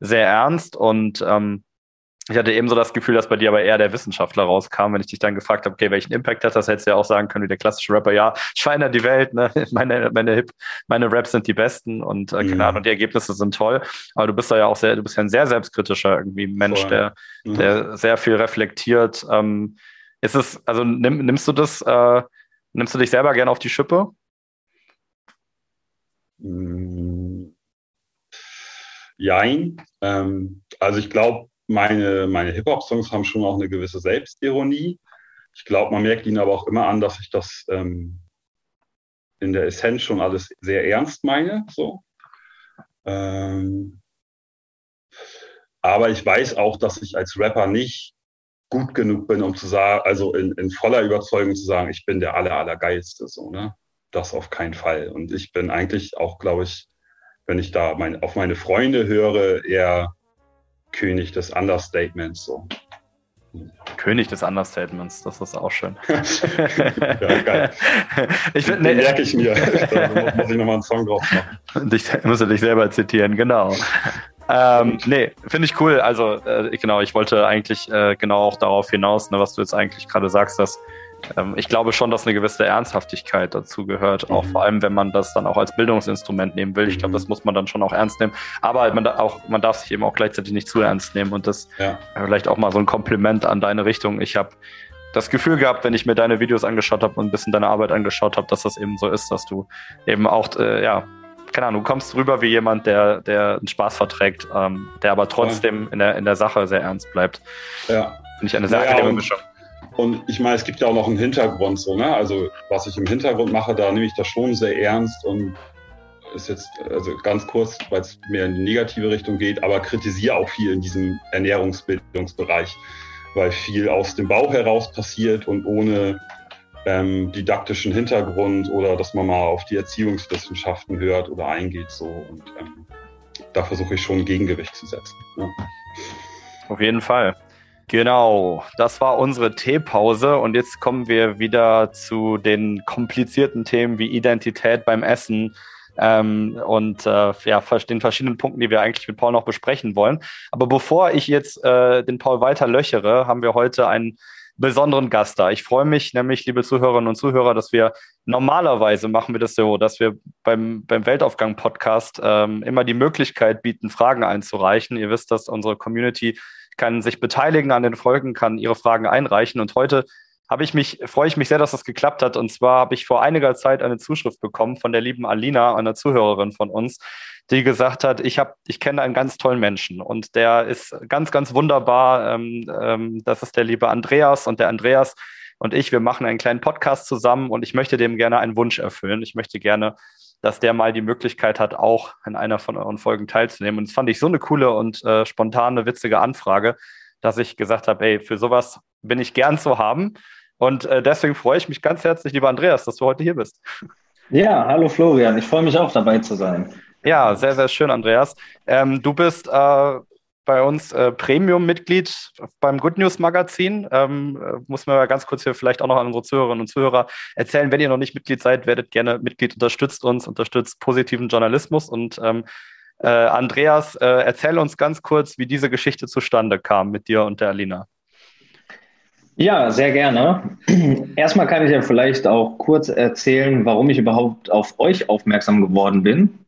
sehr ernst und ähm, ich hatte eben so das Gefühl, dass bei dir aber eher der Wissenschaftler rauskam, wenn ich dich dann gefragt habe, okay, welchen Impact hat das, hättest du ja auch sagen können, wie der klassische Rapper, ja, ich verändere die Welt, ne? meine, meine, Hip, meine Raps sind die besten und äh, keine Ahnung, die Ergebnisse sind toll, aber du bist da ja auch sehr, du bist ja ein sehr selbstkritischer irgendwie Mensch, der, mhm. der sehr viel reflektiert. Ähm, ist es, also nimm, nimmst du das, äh, nimmst du dich selber gerne auf die Schippe? Mhm. Jein. Ähm, also ich glaube, meine, meine Hip-Hop-Songs haben schon auch eine gewisse Selbstironie. Ich glaube, man merkt ihnen aber auch immer an, dass ich das ähm, in der Essenz schon alles sehr ernst meine. So. Ähm, aber ich weiß auch, dass ich als Rapper nicht gut genug bin, um zu sagen, also in, in voller Überzeugung zu sagen, ich bin der aller, allergeilste. So, ne? Das auf keinen Fall. Und ich bin eigentlich auch, glaube ich, wenn ich da mein, auf meine Freunde höre, eher König des Understatements. So. König des Understatements, das ist auch schön. ja, geil. Ich, Den ne, merke ich mir. da muss ich nochmal einen Song drauf machen. Dich, musst du dich selber zitieren, genau. ähm, nee, finde ich cool. Also, äh, genau, ich wollte eigentlich äh, genau auch darauf hinaus, ne, was du jetzt eigentlich gerade sagst, dass ähm, ich glaube schon, dass eine gewisse Ernsthaftigkeit dazu gehört, mhm. auch vor allem, wenn man das dann auch als Bildungsinstrument nehmen will. Ich glaube, das mhm. muss man dann schon auch ernst nehmen. Aber man, auch, man darf sich eben auch gleichzeitig nicht zu ernst nehmen und das ja. vielleicht auch mal so ein Kompliment an deine Richtung. Ich habe das Gefühl gehabt, wenn ich mir deine Videos angeschaut habe und ein bisschen deine Arbeit angeschaut habe, dass das eben so ist, dass du eben auch, äh, ja, keine Ahnung, du kommst rüber wie jemand, der, der einen Spaß verträgt, ähm, der aber trotzdem ja. in, der, in der Sache sehr ernst bleibt. Ja. Finde ich eine sehr naja, angenehme Mischung. Und ich meine, es gibt ja auch noch einen Hintergrund so, ne? Also was ich im Hintergrund mache, da nehme ich das schon sehr ernst und ist jetzt also ganz kurz, weil es mehr in die negative Richtung geht, aber kritisiere auch viel in diesem Ernährungsbildungsbereich, weil viel aus dem Bauch heraus passiert und ohne ähm, didaktischen Hintergrund oder dass man mal auf die Erziehungswissenschaften hört oder eingeht so und ähm, da versuche ich schon ein Gegengewicht zu setzen. Ja. Auf jeden Fall. Genau, das war unsere Teepause und jetzt kommen wir wieder zu den komplizierten Themen wie Identität beim Essen ähm, und äh, ja, den verschiedenen Punkten, die wir eigentlich mit Paul noch besprechen wollen. Aber bevor ich jetzt äh, den Paul weiter löchere, haben wir heute einen besonderen Gast da. Ich freue mich nämlich, liebe Zuhörerinnen und Zuhörer, dass wir normalerweise machen wir das so, dass wir beim, beim Weltaufgang-Podcast ähm, immer die Möglichkeit bieten, Fragen einzureichen. Ihr wisst, dass unsere Community kann sich beteiligen an den Folgen, kann ihre Fragen einreichen. Und heute habe ich mich, freue ich mich sehr, dass das geklappt hat. Und zwar habe ich vor einiger Zeit eine Zuschrift bekommen von der lieben Alina, einer Zuhörerin von uns, die gesagt hat, ich habe, ich kenne einen ganz tollen Menschen und der ist ganz, ganz wunderbar. Ähm, ähm, das ist der liebe Andreas und der Andreas und ich, wir machen einen kleinen Podcast zusammen und ich möchte dem gerne einen Wunsch erfüllen. Ich möchte gerne dass der mal die Möglichkeit hat, auch in einer von euren Folgen teilzunehmen. Und das fand ich so eine coole und äh, spontane, witzige Anfrage, dass ich gesagt habe, ey, für sowas bin ich gern zu haben. Und äh, deswegen freue ich mich ganz herzlich, lieber Andreas, dass du heute hier bist. Ja, hallo Florian, ich freue mich auch dabei zu sein. Ja, sehr, sehr schön, Andreas. Ähm, du bist äh, bei uns äh, Premium-Mitglied beim Good News Magazin. Ähm, äh, muss man ganz kurz hier vielleicht auch noch an unsere Zuhörerinnen und Zuhörer erzählen. Wenn ihr noch nicht Mitglied seid, werdet gerne Mitglied, unterstützt uns, unterstützt positiven Journalismus. Und ähm, äh, Andreas, äh, erzähl uns ganz kurz, wie diese Geschichte zustande kam mit dir und der Alina. Ja, sehr gerne. Erstmal kann ich ja vielleicht auch kurz erzählen, warum ich überhaupt auf euch aufmerksam geworden bin.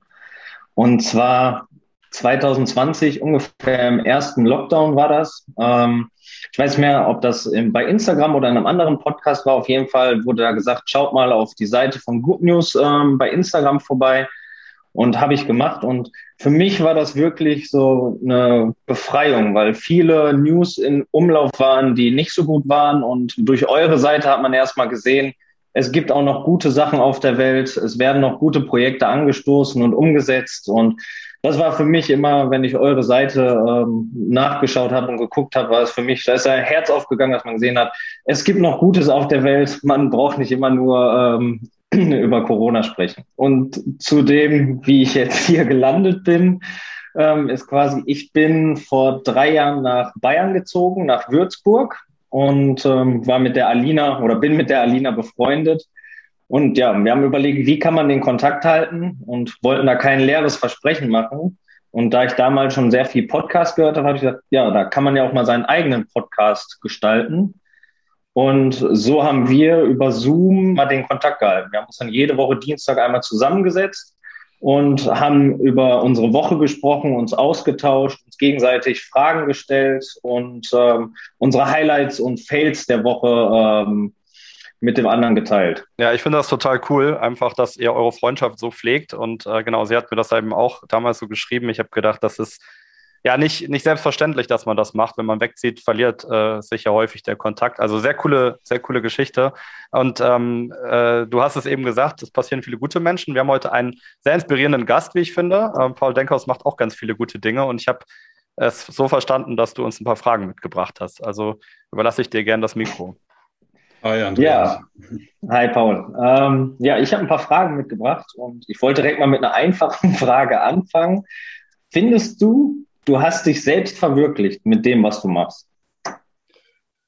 Und zwar 2020, ungefähr im ersten Lockdown war das. Ähm, ich weiß mehr, ob das bei Instagram oder in einem anderen Podcast war. Auf jeden Fall wurde da gesagt, schaut mal auf die Seite von Good News ähm, bei Instagram vorbei. Und habe ich gemacht. Und für mich war das wirklich so eine Befreiung, weil viele News in Umlauf waren, die nicht so gut waren. Und durch eure Seite hat man erstmal gesehen, es gibt auch noch gute Sachen auf der Welt. Es werden noch gute Projekte angestoßen und umgesetzt. Und das war für mich immer, wenn ich eure Seite ähm, nachgeschaut habe und geguckt habe, war es für mich, da ist ein Herz aufgegangen, dass man gesehen hat, es gibt noch Gutes auf der Welt. Man braucht nicht immer nur ähm, über Corona sprechen. Und zu dem, wie ich jetzt hier gelandet bin, ähm, ist quasi, ich bin vor drei Jahren nach Bayern gezogen, nach Würzburg und ähm, war mit der Alina oder bin mit der Alina befreundet. Und ja, wir haben überlegt, wie kann man den Kontakt halten und wollten da kein leeres Versprechen machen. Und da ich damals schon sehr viel Podcast gehört habe, habe ich gesagt, ja, da kann man ja auch mal seinen eigenen Podcast gestalten. Und so haben wir über Zoom mal den Kontakt gehalten. Wir haben uns dann jede Woche Dienstag einmal zusammengesetzt und haben über unsere Woche gesprochen, uns ausgetauscht, uns gegenseitig Fragen gestellt und ähm, unsere Highlights und Fails der Woche ähm, mit dem anderen geteilt. Ja, ich finde das total cool, einfach, dass ihr eure Freundschaft so pflegt. Und äh, genau, sie hat mir das eben auch damals so geschrieben. Ich habe gedacht, das ist ja nicht, nicht selbstverständlich, dass man das macht. Wenn man wegzieht, verliert äh, sich ja häufig der Kontakt. Also sehr coole, sehr coole Geschichte. Und ähm, äh, du hast es eben gesagt, es passieren viele gute Menschen. Wir haben heute einen sehr inspirierenden Gast, wie ich finde. Ähm, Paul Denkhaus macht auch ganz viele gute Dinge und ich habe es so verstanden, dass du uns ein paar Fragen mitgebracht hast. Also überlasse ich dir gern das Mikro. Hi, Andreas. Ja, hi, Paul. Ähm, ja, ich habe ein paar Fragen mitgebracht und ich wollte direkt mal mit einer einfachen Frage anfangen. Findest du, du hast dich selbst verwirklicht mit dem, was du machst?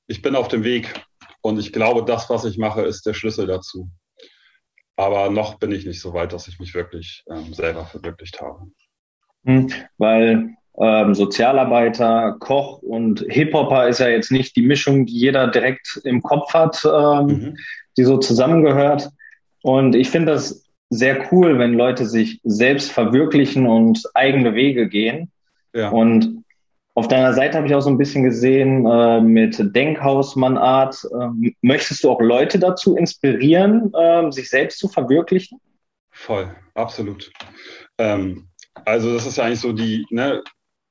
Ich bin auf dem Weg und ich glaube, das, was ich mache, ist der Schlüssel dazu. Aber noch bin ich nicht so weit, dass ich mich wirklich ähm, selber verwirklicht habe. Hm, weil ähm, Sozialarbeiter, Koch und Hip-Hopper ist ja jetzt nicht die Mischung, die jeder direkt im Kopf hat, ähm, mhm. die so zusammengehört. Und ich finde das sehr cool, wenn Leute sich selbst verwirklichen und eigene Wege gehen. Ja. Und auf deiner Seite habe ich auch so ein bisschen gesehen äh, mit Denkhausmannart. Äh, möchtest du auch Leute dazu inspirieren, äh, sich selbst zu verwirklichen? Voll, absolut. Ähm, also das ist ja eigentlich so die, ne,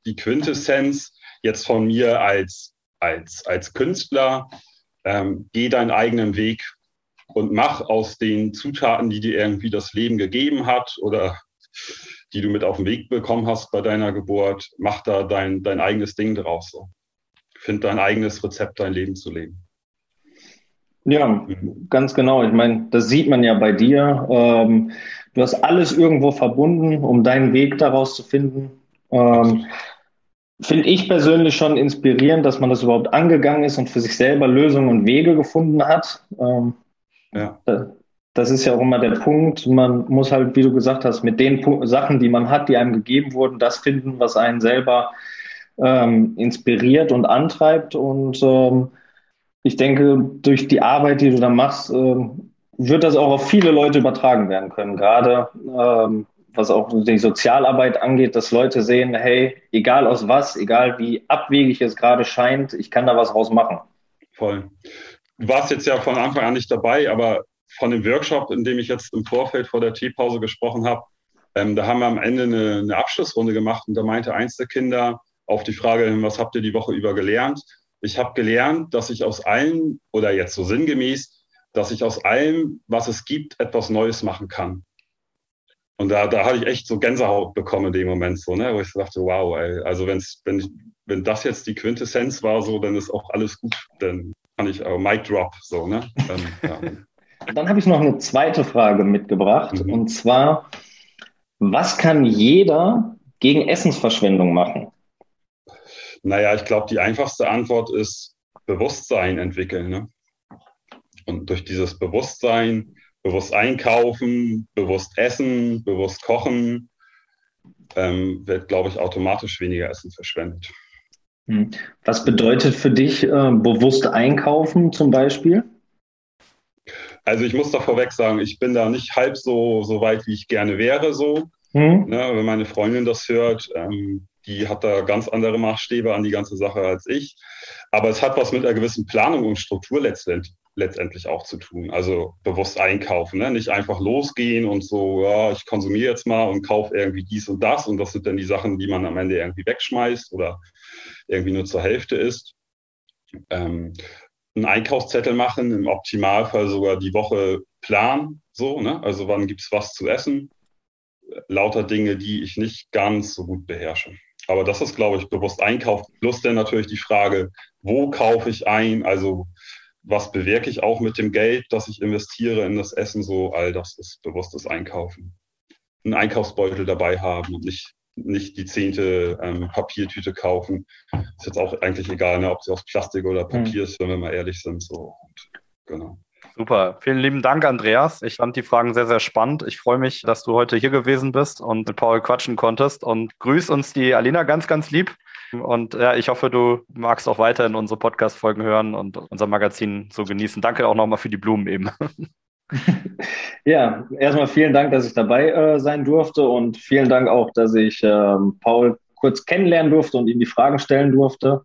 die Quintessenz jetzt von mir als, als, als Künstler. Ähm, geh deinen eigenen Weg und mach aus den Zutaten, die dir irgendwie das Leben gegeben hat oder die du mit auf den Weg bekommen hast bei deiner Geburt, mach da dein, dein eigenes Ding draus. So. Find dein eigenes Rezept, dein Leben zu leben. Ja, mhm. ganz genau. Ich meine, das sieht man ja bei dir. Ähm, du hast alles irgendwo verbunden, um deinen Weg daraus zu finden. Ähm, Finde ich persönlich schon inspirierend, dass man das überhaupt angegangen ist und für sich selber Lösungen und Wege gefunden hat. Ähm, ja das ist ja auch immer der Punkt. Man muss halt, wie du gesagt hast, mit den P Sachen, die man hat, die einem gegeben wurden, das finden, was einen selber ähm, inspiriert und antreibt. Und ähm, ich denke, durch die Arbeit, die du da machst, ähm, wird das auch auf viele Leute übertragen werden können. Gerade ähm, was auch die Sozialarbeit angeht, dass Leute sehen, hey, egal aus was, egal wie abwegig es gerade scheint, ich kann da was raus machen. Voll. Du warst jetzt ja von Anfang an nicht dabei, aber von dem Workshop, in dem ich jetzt im Vorfeld vor der Teepause gesprochen habe, ähm, da haben wir am Ende eine, eine, Abschlussrunde gemacht und da meinte eins der Kinder auf die Frage, was habt ihr die Woche über gelernt? Ich habe gelernt, dass ich aus allem, oder jetzt so sinngemäß, dass ich aus allem, was es gibt, etwas Neues machen kann. Und da, da hatte ich echt so Gänsehaut bekommen in dem Moment, so, ne, wo ich dachte, wow, ey, also wenn's, wenn, wenn das jetzt die Quintessenz war, so, dann ist auch alles gut. Dann kann ich auch Mic Drop, so, ne? Dann, ja. Dann habe ich noch eine zweite Frage mitgebracht. Mhm. Und zwar, was kann jeder gegen Essensverschwendung machen? Naja, ich glaube, die einfachste Antwort ist Bewusstsein entwickeln. Ne? Und durch dieses Bewusstsein, bewusst einkaufen, bewusst essen, bewusst kochen, ähm, wird, glaube ich, automatisch weniger Essen verschwendet. Hm. Was bedeutet für dich äh, bewusst einkaufen zum Beispiel? Also ich muss da vorweg sagen, ich bin da nicht halb so, so weit, wie ich gerne wäre, so. Mhm. Ne, wenn meine Freundin das hört, ähm, die hat da ganz andere Maßstäbe an die ganze Sache als ich. Aber es hat was mit einer gewissen Planung und Struktur letztendlich, letztendlich auch zu tun. Also bewusst einkaufen, ne? nicht einfach losgehen und so, ja, ich konsumiere jetzt mal und kaufe irgendwie dies und das und das sind dann die Sachen, die man am Ende irgendwie wegschmeißt oder irgendwie nur zur Hälfte isst. Ähm, einen Einkaufszettel machen, im Optimalfall sogar die Woche planen, so, ne? also wann gibt es was zu essen, lauter Dinge, die ich nicht ganz so gut beherrsche. Aber das ist, glaube ich, bewusst einkaufen. Plus dann natürlich die Frage, wo kaufe ich ein? Also was bewirke ich auch mit dem Geld, das ich investiere in das Essen? So, all das ist bewusstes Einkaufen. Einen Einkaufsbeutel dabei haben und nicht, nicht die zehnte ähm, Papiertüte kaufen. Ist jetzt auch eigentlich egal, ne, ob sie aus Plastik oder Papier mhm. ist, wenn wir mal ehrlich sind. So. Und, genau. Super. Vielen lieben Dank, Andreas. Ich fand die Fragen sehr, sehr spannend. Ich freue mich, dass du heute hier gewesen bist und mit Paul quatschen konntest. Und grüß uns die Alina ganz, ganz lieb. Und ja, ich hoffe, du magst auch weiterhin unsere Podcast-Folgen hören und unser Magazin so genießen. Danke auch nochmal für die Blumen eben. Ja, erstmal vielen Dank, dass ich dabei äh, sein durfte und vielen Dank auch, dass ich äh, Paul kurz kennenlernen durfte und ihm die Fragen stellen durfte.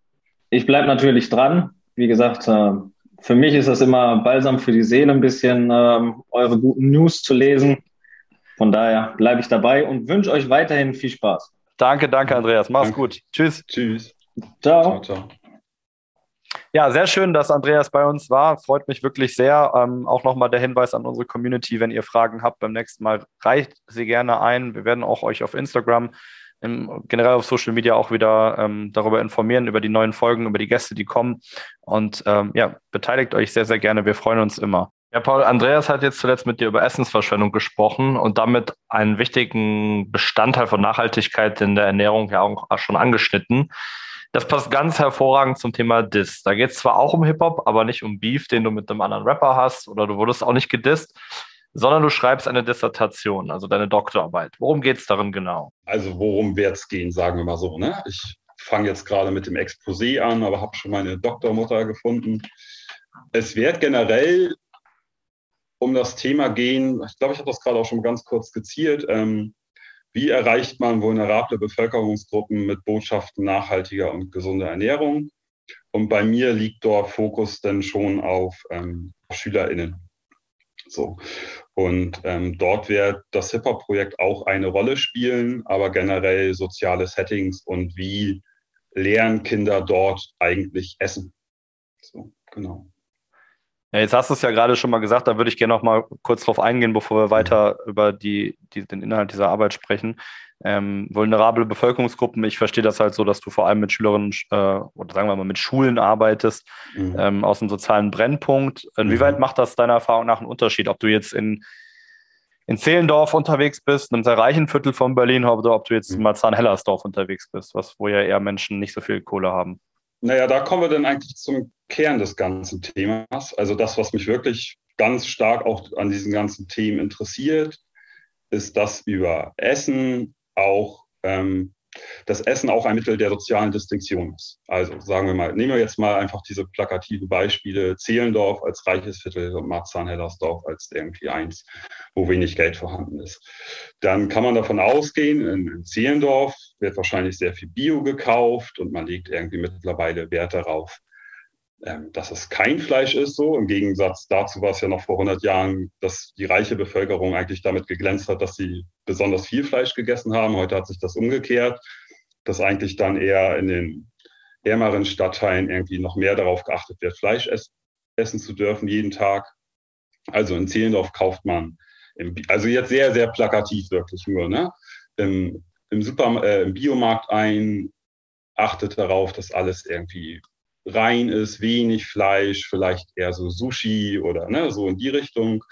Ich bleibe natürlich dran. Wie gesagt, äh, für mich ist das immer balsam für die Seele, ein bisschen ähm, eure guten News zu lesen. Von daher bleibe ich dabei und wünsche euch weiterhin viel Spaß. Danke, danke, Andreas. Mach's danke. gut. Tschüss. Tschüss. Ciao. ciao, ciao. Ja, sehr schön, dass Andreas bei uns war. Freut mich wirklich sehr. Ähm, auch nochmal der Hinweis an unsere Community, wenn ihr Fragen habt, beim nächsten Mal reicht sie gerne ein. Wir werden auch euch auf Instagram im, generell auf Social Media auch wieder ähm, darüber informieren, über die neuen Folgen, über die Gäste, die kommen. Und ähm, ja, beteiligt euch sehr, sehr gerne. Wir freuen uns immer. Ja, Paul, Andreas hat jetzt zuletzt mit dir über Essensverschwendung gesprochen und damit einen wichtigen Bestandteil von Nachhaltigkeit in der Ernährung ja auch schon angeschnitten. Das passt ganz hervorragend zum Thema Diss. Da geht es zwar auch um Hip-Hop, aber nicht um Beef, den du mit einem anderen Rapper hast oder du wurdest auch nicht gedisst, sondern du schreibst eine Dissertation, also deine Doktorarbeit. Worum geht es darin genau? Also worum wird es gehen, sagen wir mal so. Ne? Ich fange jetzt gerade mit dem Exposé an, aber habe schon meine Doktormutter gefunden. Es wird generell um das Thema gehen, ich glaube, ich habe das gerade auch schon ganz kurz skizziert, ähm, wie erreicht man vulnerable Bevölkerungsgruppen mit Botschaften nachhaltiger und gesunder Ernährung? Und bei mir liegt dort Fokus dann schon auf ähm, SchülerInnen. So. Und ähm, dort wird das Hip-Hop-Projekt auch eine Rolle spielen, aber generell soziale Settings und wie lernen Kinder dort eigentlich essen. So, genau. Ja, jetzt hast du es ja gerade schon mal gesagt, da würde ich gerne noch mal kurz drauf eingehen, bevor wir weiter über die, die, den Inhalt dieser Arbeit sprechen. Ähm, vulnerable Bevölkerungsgruppen, ich verstehe das halt so, dass du vor allem mit Schülerinnen äh, oder sagen wir mal mit Schulen arbeitest, mhm. ähm, aus dem sozialen Brennpunkt. Inwieweit mhm. macht das deiner Erfahrung nach einen Unterschied, ob du jetzt in, in Zehlendorf unterwegs bist, einem sehr reichen Viertel von Berlin, oder ob du jetzt mhm. in Marzahn-Hellersdorf unterwegs bist, was, wo ja eher Menschen nicht so viel Kohle haben? Naja, da kommen wir dann eigentlich zum Kern des ganzen Themas. Also das, was mich wirklich ganz stark auch an diesen ganzen Themen interessiert, ist, dass über Essen auch ähm, das Essen auch ein Mittel der sozialen Distinktion ist. Also sagen wir mal, nehmen wir jetzt mal einfach diese plakativen Beispiele, Zehlendorf als reiches Viertel und Marzahn-Hellersdorf als irgendwie eins, wo wenig Geld vorhanden ist. Dann kann man davon ausgehen, in Zehlendorf wird wahrscheinlich sehr viel Bio gekauft und man legt irgendwie mittlerweile Wert darauf, ähm, dass es kein Fleisch ist, so. Im Gegensatz dazu war es ja noch vor 100 Jahren, dass die reiche Bevölkerung eigentlich damit geglänzt hat, dass sie besonders viel Fleisch gegessen haben. Heute hat sich das umgekehrt, dass eigentlich dann eher in den ärmeren Stadtteilen irgendwie noch mehr darauf geachtet wird, Fleisch ess essen zu dürfen jeden Tag. Also in Zehlendorf kauft man, im, also jetzt sehr, sehr plakativ wirklich nur, ne? Im, im, Super, äh, im Biomarkt ein, achtet darauf, dass alles irgendwie rein ist, wenig Fleisch, vielleicht eher so Sushi oder ne, so in die Richtung.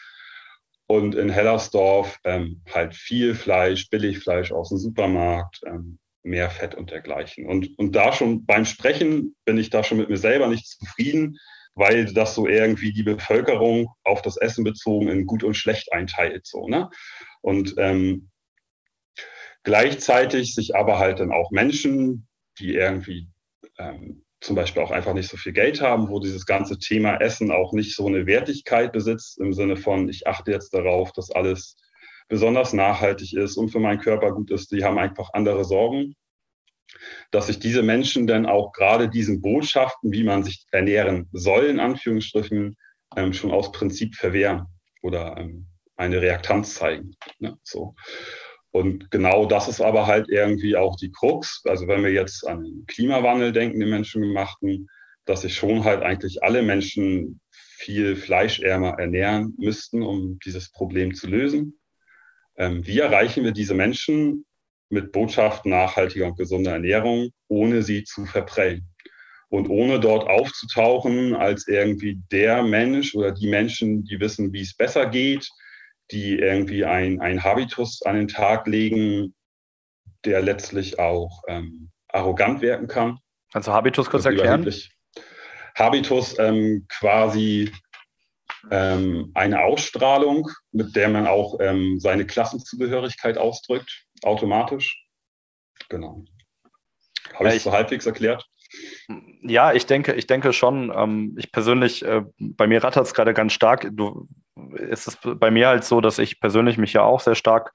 Und in Hellersdorf ähm, halt viel Fleisch, Billigfleisch aus dem Supermarkt, ähm, mehr Fett und dergleichen. Und, und da schon beim Sprechen bin ich da schon mit mir selber nicht zufrieden, weil das so irgendwie die Bevölkerung auf das Essen bezogen in gut und schlecht einteilt. So, ne? Und ähm, gleichzeitig sich aber halt dann auch Menschen, die irgendwie ähm, zum Beispiel auch einfach nicht so viel Geld haben, wo dieses ganze Thema Essen auch nicht so eine Wertigkeit besitzt, im Sinne von, ich achte jetzt darauf, dass alles besonders nachhaltig ist und für meinen Körper gut ist, die haben einfach andere Sorgen. Dass sich diese Menschen dann auch gerade diesen Botschaften, wie man sich ernähren soll, in Anführungsstrichen, ähm, schon aus Prinzip verwehren oder ähm, eine Reaktanz zeigen. Ne? So. Und genau das ist aber halt irgendwie auch die Krux. Also wenn wir jetzt an den Klimawandel denken, den menschengemachten, dass sich schon halt eigentlich alle Menschen viel fleischärmer ernähren müssten, um dieses Problem zu lösen. Ähm, wie erreichen wir diese Menschen mit Botschaften nachhaltiger und gesunder Ernährung, ohne sie zu verprellen? Und ohne dort aufzutauchen als irgendwie der Mensch oder die Menschen, die wissen, wie es besser geht, die irgendwie ein, ein Habitus an den Tag legen, der letztlich auch ähm, arrogant wirken kann. Kannst du Habitus kurz erklären? Habitus ähm, quasi ähm, eine Ausstrahlung, mit der man auch ähm, seine Klassenzugehörigkeit ausdrückt, automatisch. Genau. Habe ich es so halbwegs erklärt? Ja, ich denke, ich denke schon. Ähm, ich persönlich, äh, bei mir rattert es gerade ganz stark. Du, ist es bei mir halt so, dass ich persönlich mich ja auch sehr stark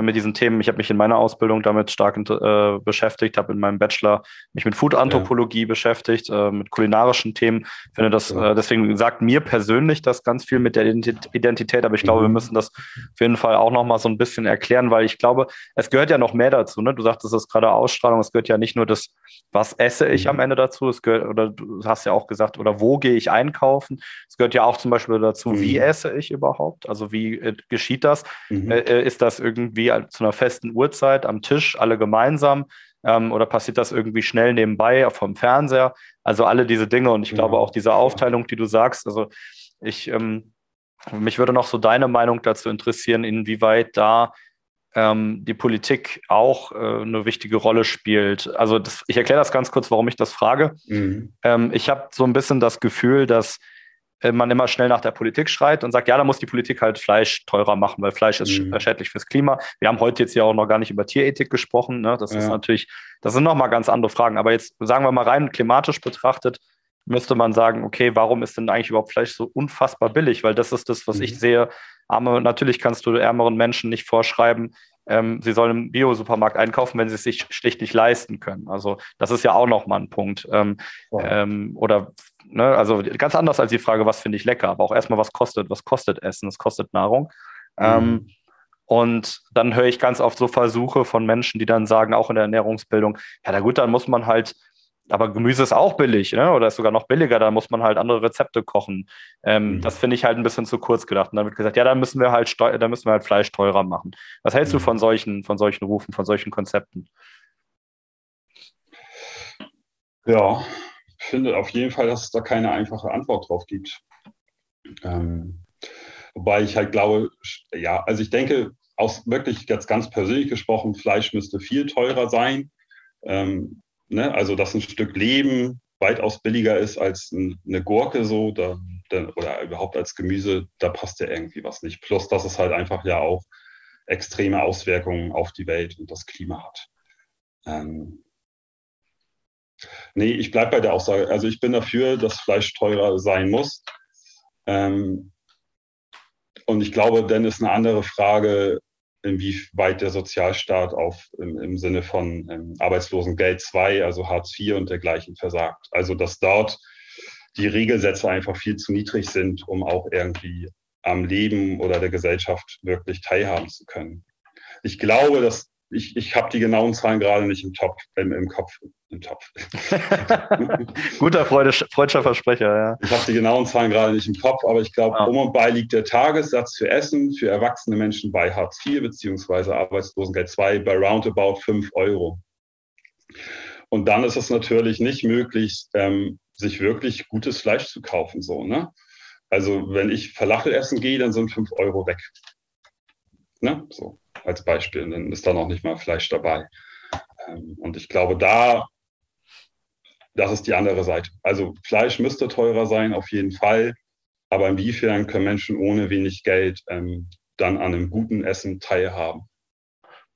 mit diesen Themen. Ich habe mich in meiner Ausbildung damit stark äh, beschäftigt, habe in meinem Bachelor mich mit Food-Anthropologie ja. beschäftigt, äh, mit kulinarischen Themen. Ich finde das, ja. äh, deswegen sagt mir persönlich das ganz viel mit der Identität, aber ich glaube, mhm. wir müssen das auf jeden Fall auch nochmal so ein bisschen erklären, weil ich glaube, es gehört ja noch mehr dazu. Ne? Du sagtest es gerade Ausstrahlung, es gehört ja nicht nur das, was esse ich mhm. am Ende dazu, es gehört, oder du hast ja auch gesagt, oder wo gehe ich einkaufen? Es gehört ja auch zum Beispiel dazu, mhm. wie esse ich überhaupt? Also wie äh, geschieht das? Mhm. Äh, ist das irgendwie irgendwie zu einer festen Uhrzeit am Tisch, alle gemeinsam? Ähm, oder passiert das irgendwie schnell nebenbei vom Fernseher? Also alle diese Dinge und ich ja. glaube auch diese Aufteilung, die du sagst. Also ich, ähm, mich würde noch so deine Meinung dazu interessieren, inwieweit da ähm, die Politik auch äh, eine wichtige Rolle spielt. Also das, ich erkläre das ganz kurz, warum ich das frage. Mhm. Ähm, ich habe so ein bisschen das Gefühl, dass man immer schnell nach der Politik schreit und sagt, ja, da muss die Politik halt Fleisch teurer machen, weil Fleisch ist mhm. schädlich fürs Klima. Wir haben heute jetzt ja auch noch gar nicht über Tierethik gesprochen. Ne? Das ja. ist natürlich, das sind nochmal ganz andere Fragen. Aber jetzt sagen wir mal rein klimatisch betrachtet, müsste man sagen, okay, warum ist denn eigentlich überhaupt Fleisch so unfassbar billig? Weil das ist das, was mhm. ich sehe. Arme, natürlich kannst du ärmeren Menschen nicht vorschreiben, ähm, sie sollen im Bio-Supermarkt einkaufen, wenn sie es sich schlicht nicht leisten können. Also das ist ja auch nochmal ein Punkt. Ähm, ja. ähm, oder ne, also ganz anders als die Frage, was finde ich lecker, aber auch erstmal, was kostet, was kostet Essen, es kostet Nahrung. Ähm, mhm. Und dann höre ich ganz oft so Versuche von Menschen, die dann sagen, auch in der Ernährungsbildung, ja, na gut, dann muss man halt aber Gemüse ist auch billig, ne? oder ist sogar noch billiger, da muss man halt andere Rezepte kochen. Ähm, mhm. Das finde ich halt ein bisschen zu kurz gedacht. Und dann wird gesagt, ja, da müssen wir halt da müssen wir halt Fleisch teurer machen. Was hältst mhm. du von solchen, von solchen Rufen, von solchen Konzepten? Ja, finde auf jeden Fall, dass es da keine einfache Antwort drauf gibt. Ähm, wobei ich halt glaube, ja, also ich denke, aus wirklich jetzt ganz persönlich gesprochen, Fleisch müsste viel teurer sein. Ähm, ne, also dass ein Stück Leben weitaus billiger ist als eine Gurke so da, da, oder überhaupt als Gemüse, da passt ja irgendwie was nicht. Plus, dass es halt einfach ja auch extreme Auswirkungen auf die Welt und das Klima hat. Ähm, nee, ich bleibe bei der Aussage. Also ich bin dafür, dass Fleisch teurer sein muss. Ähm, und ich glaube, dann ist eine andere Frage, inwieweit der Sozialstaat auf, im, im Sinne von ähm, Arbeitslosengeld 2, also Hartz IV und dergleichen versagt. Also dass dort die Regelsätze einfach viel zu niedrig sind, um auch irgendwie am Leben oder der Gesellschaft wirklich teilhaben zu können. Ich glaube, dass ich, ich habe die genauen Zahlen gerade nicht im, Top, im, im Kopf. Im Topf. Guter Freude, freudscher Versprecher, ja. Ich habe die genauen Zahlen gerade nicht im Kopf, aber ich glaube, ja. um und bei liegt der Tagessatz für Essen für erwachsene Menschen bei Hartz IV bzw. Arbeitslosengeld II bei roundabout 5 Euro. Und dann ist es natürlich nicht möglich, ähm, sich wirklich gutes Fleisch zu kaufen. So, ne? Also wenn ich Falafel essen gehe, dann sind 5 Euro weg. Ne? So als Beispiel. Dann ist da noch nicht mal Fleisch dabei. Ähm, und ich glaube, da, das ist die andere Seite. Also Fleisch müsste teurer sein, auf jeden Fall. Aber inwiefern können Menschen ohne wenig Geld ähm, dann an einem guten Essen teilhaben?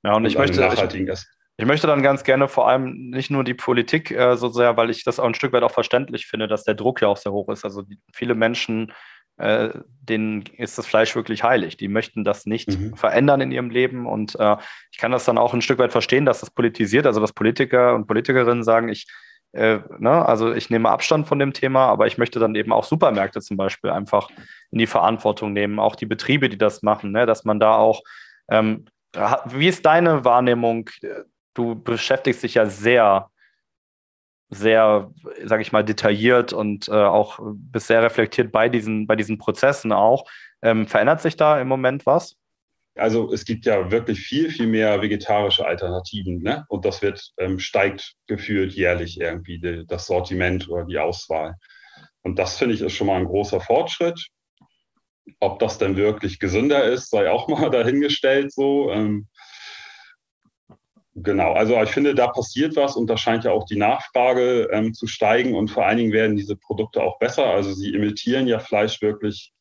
Ja, und, und ich möchte, nachhaltigen ich, Essen. Ich möchte dann ganz gerne vor allem nicht nur die Politik äh, so sehr, weil ich das auch ein Stück weit auch verständlich finde, dass der Druck ja auch sehr hoch ist. Also die, viele Menschen äh, denen ist das Fleisch wirklich heilig. Die möchten das nicht mhm. verändern in ihrem Leben. Und äh, ich kann das dann auch ein Stück weit verstehen, dass das politisiert, also dass Politiker und Politikerinnen sagen, ich, äh, ne, also ich nehme Abstand von dem Thema, aber ich möchte dann eben auch Supermärkte zum Beispiel einfach in die Verantwortung nehmen, auch die Betriebe, die das machen, ne, dass man da auch, ähm, wie ist deine Wahrnehmung? Du beschäftigst dich ja sehr sehr, sage ich mal, detailliert und äh, auch bis sehr reflektiert bei diesen, bei diesen Prozessen auch. Ähm, verändert sich da im Moment was? Also es gibt ja wirklich viel, viel mehr vegetarische Alternativen. Ne? Und das wird ähm, steigt gefühlt jährlich irgendwie die, das Sortiment oder die Auswahl. Und das finde ich ist schon mal ein großer Fortschritt. Ob das denn wirklich gesünder ist, sei auch mal dahingestellt so. Ähm, Genau, also ich finde, da passiert was und da scheint ja auch die Nachfrage ähm, zu steigen und vor allen Dingen werden diese Produkte auch besser. Also sie imitieren ja Fleisch wirklich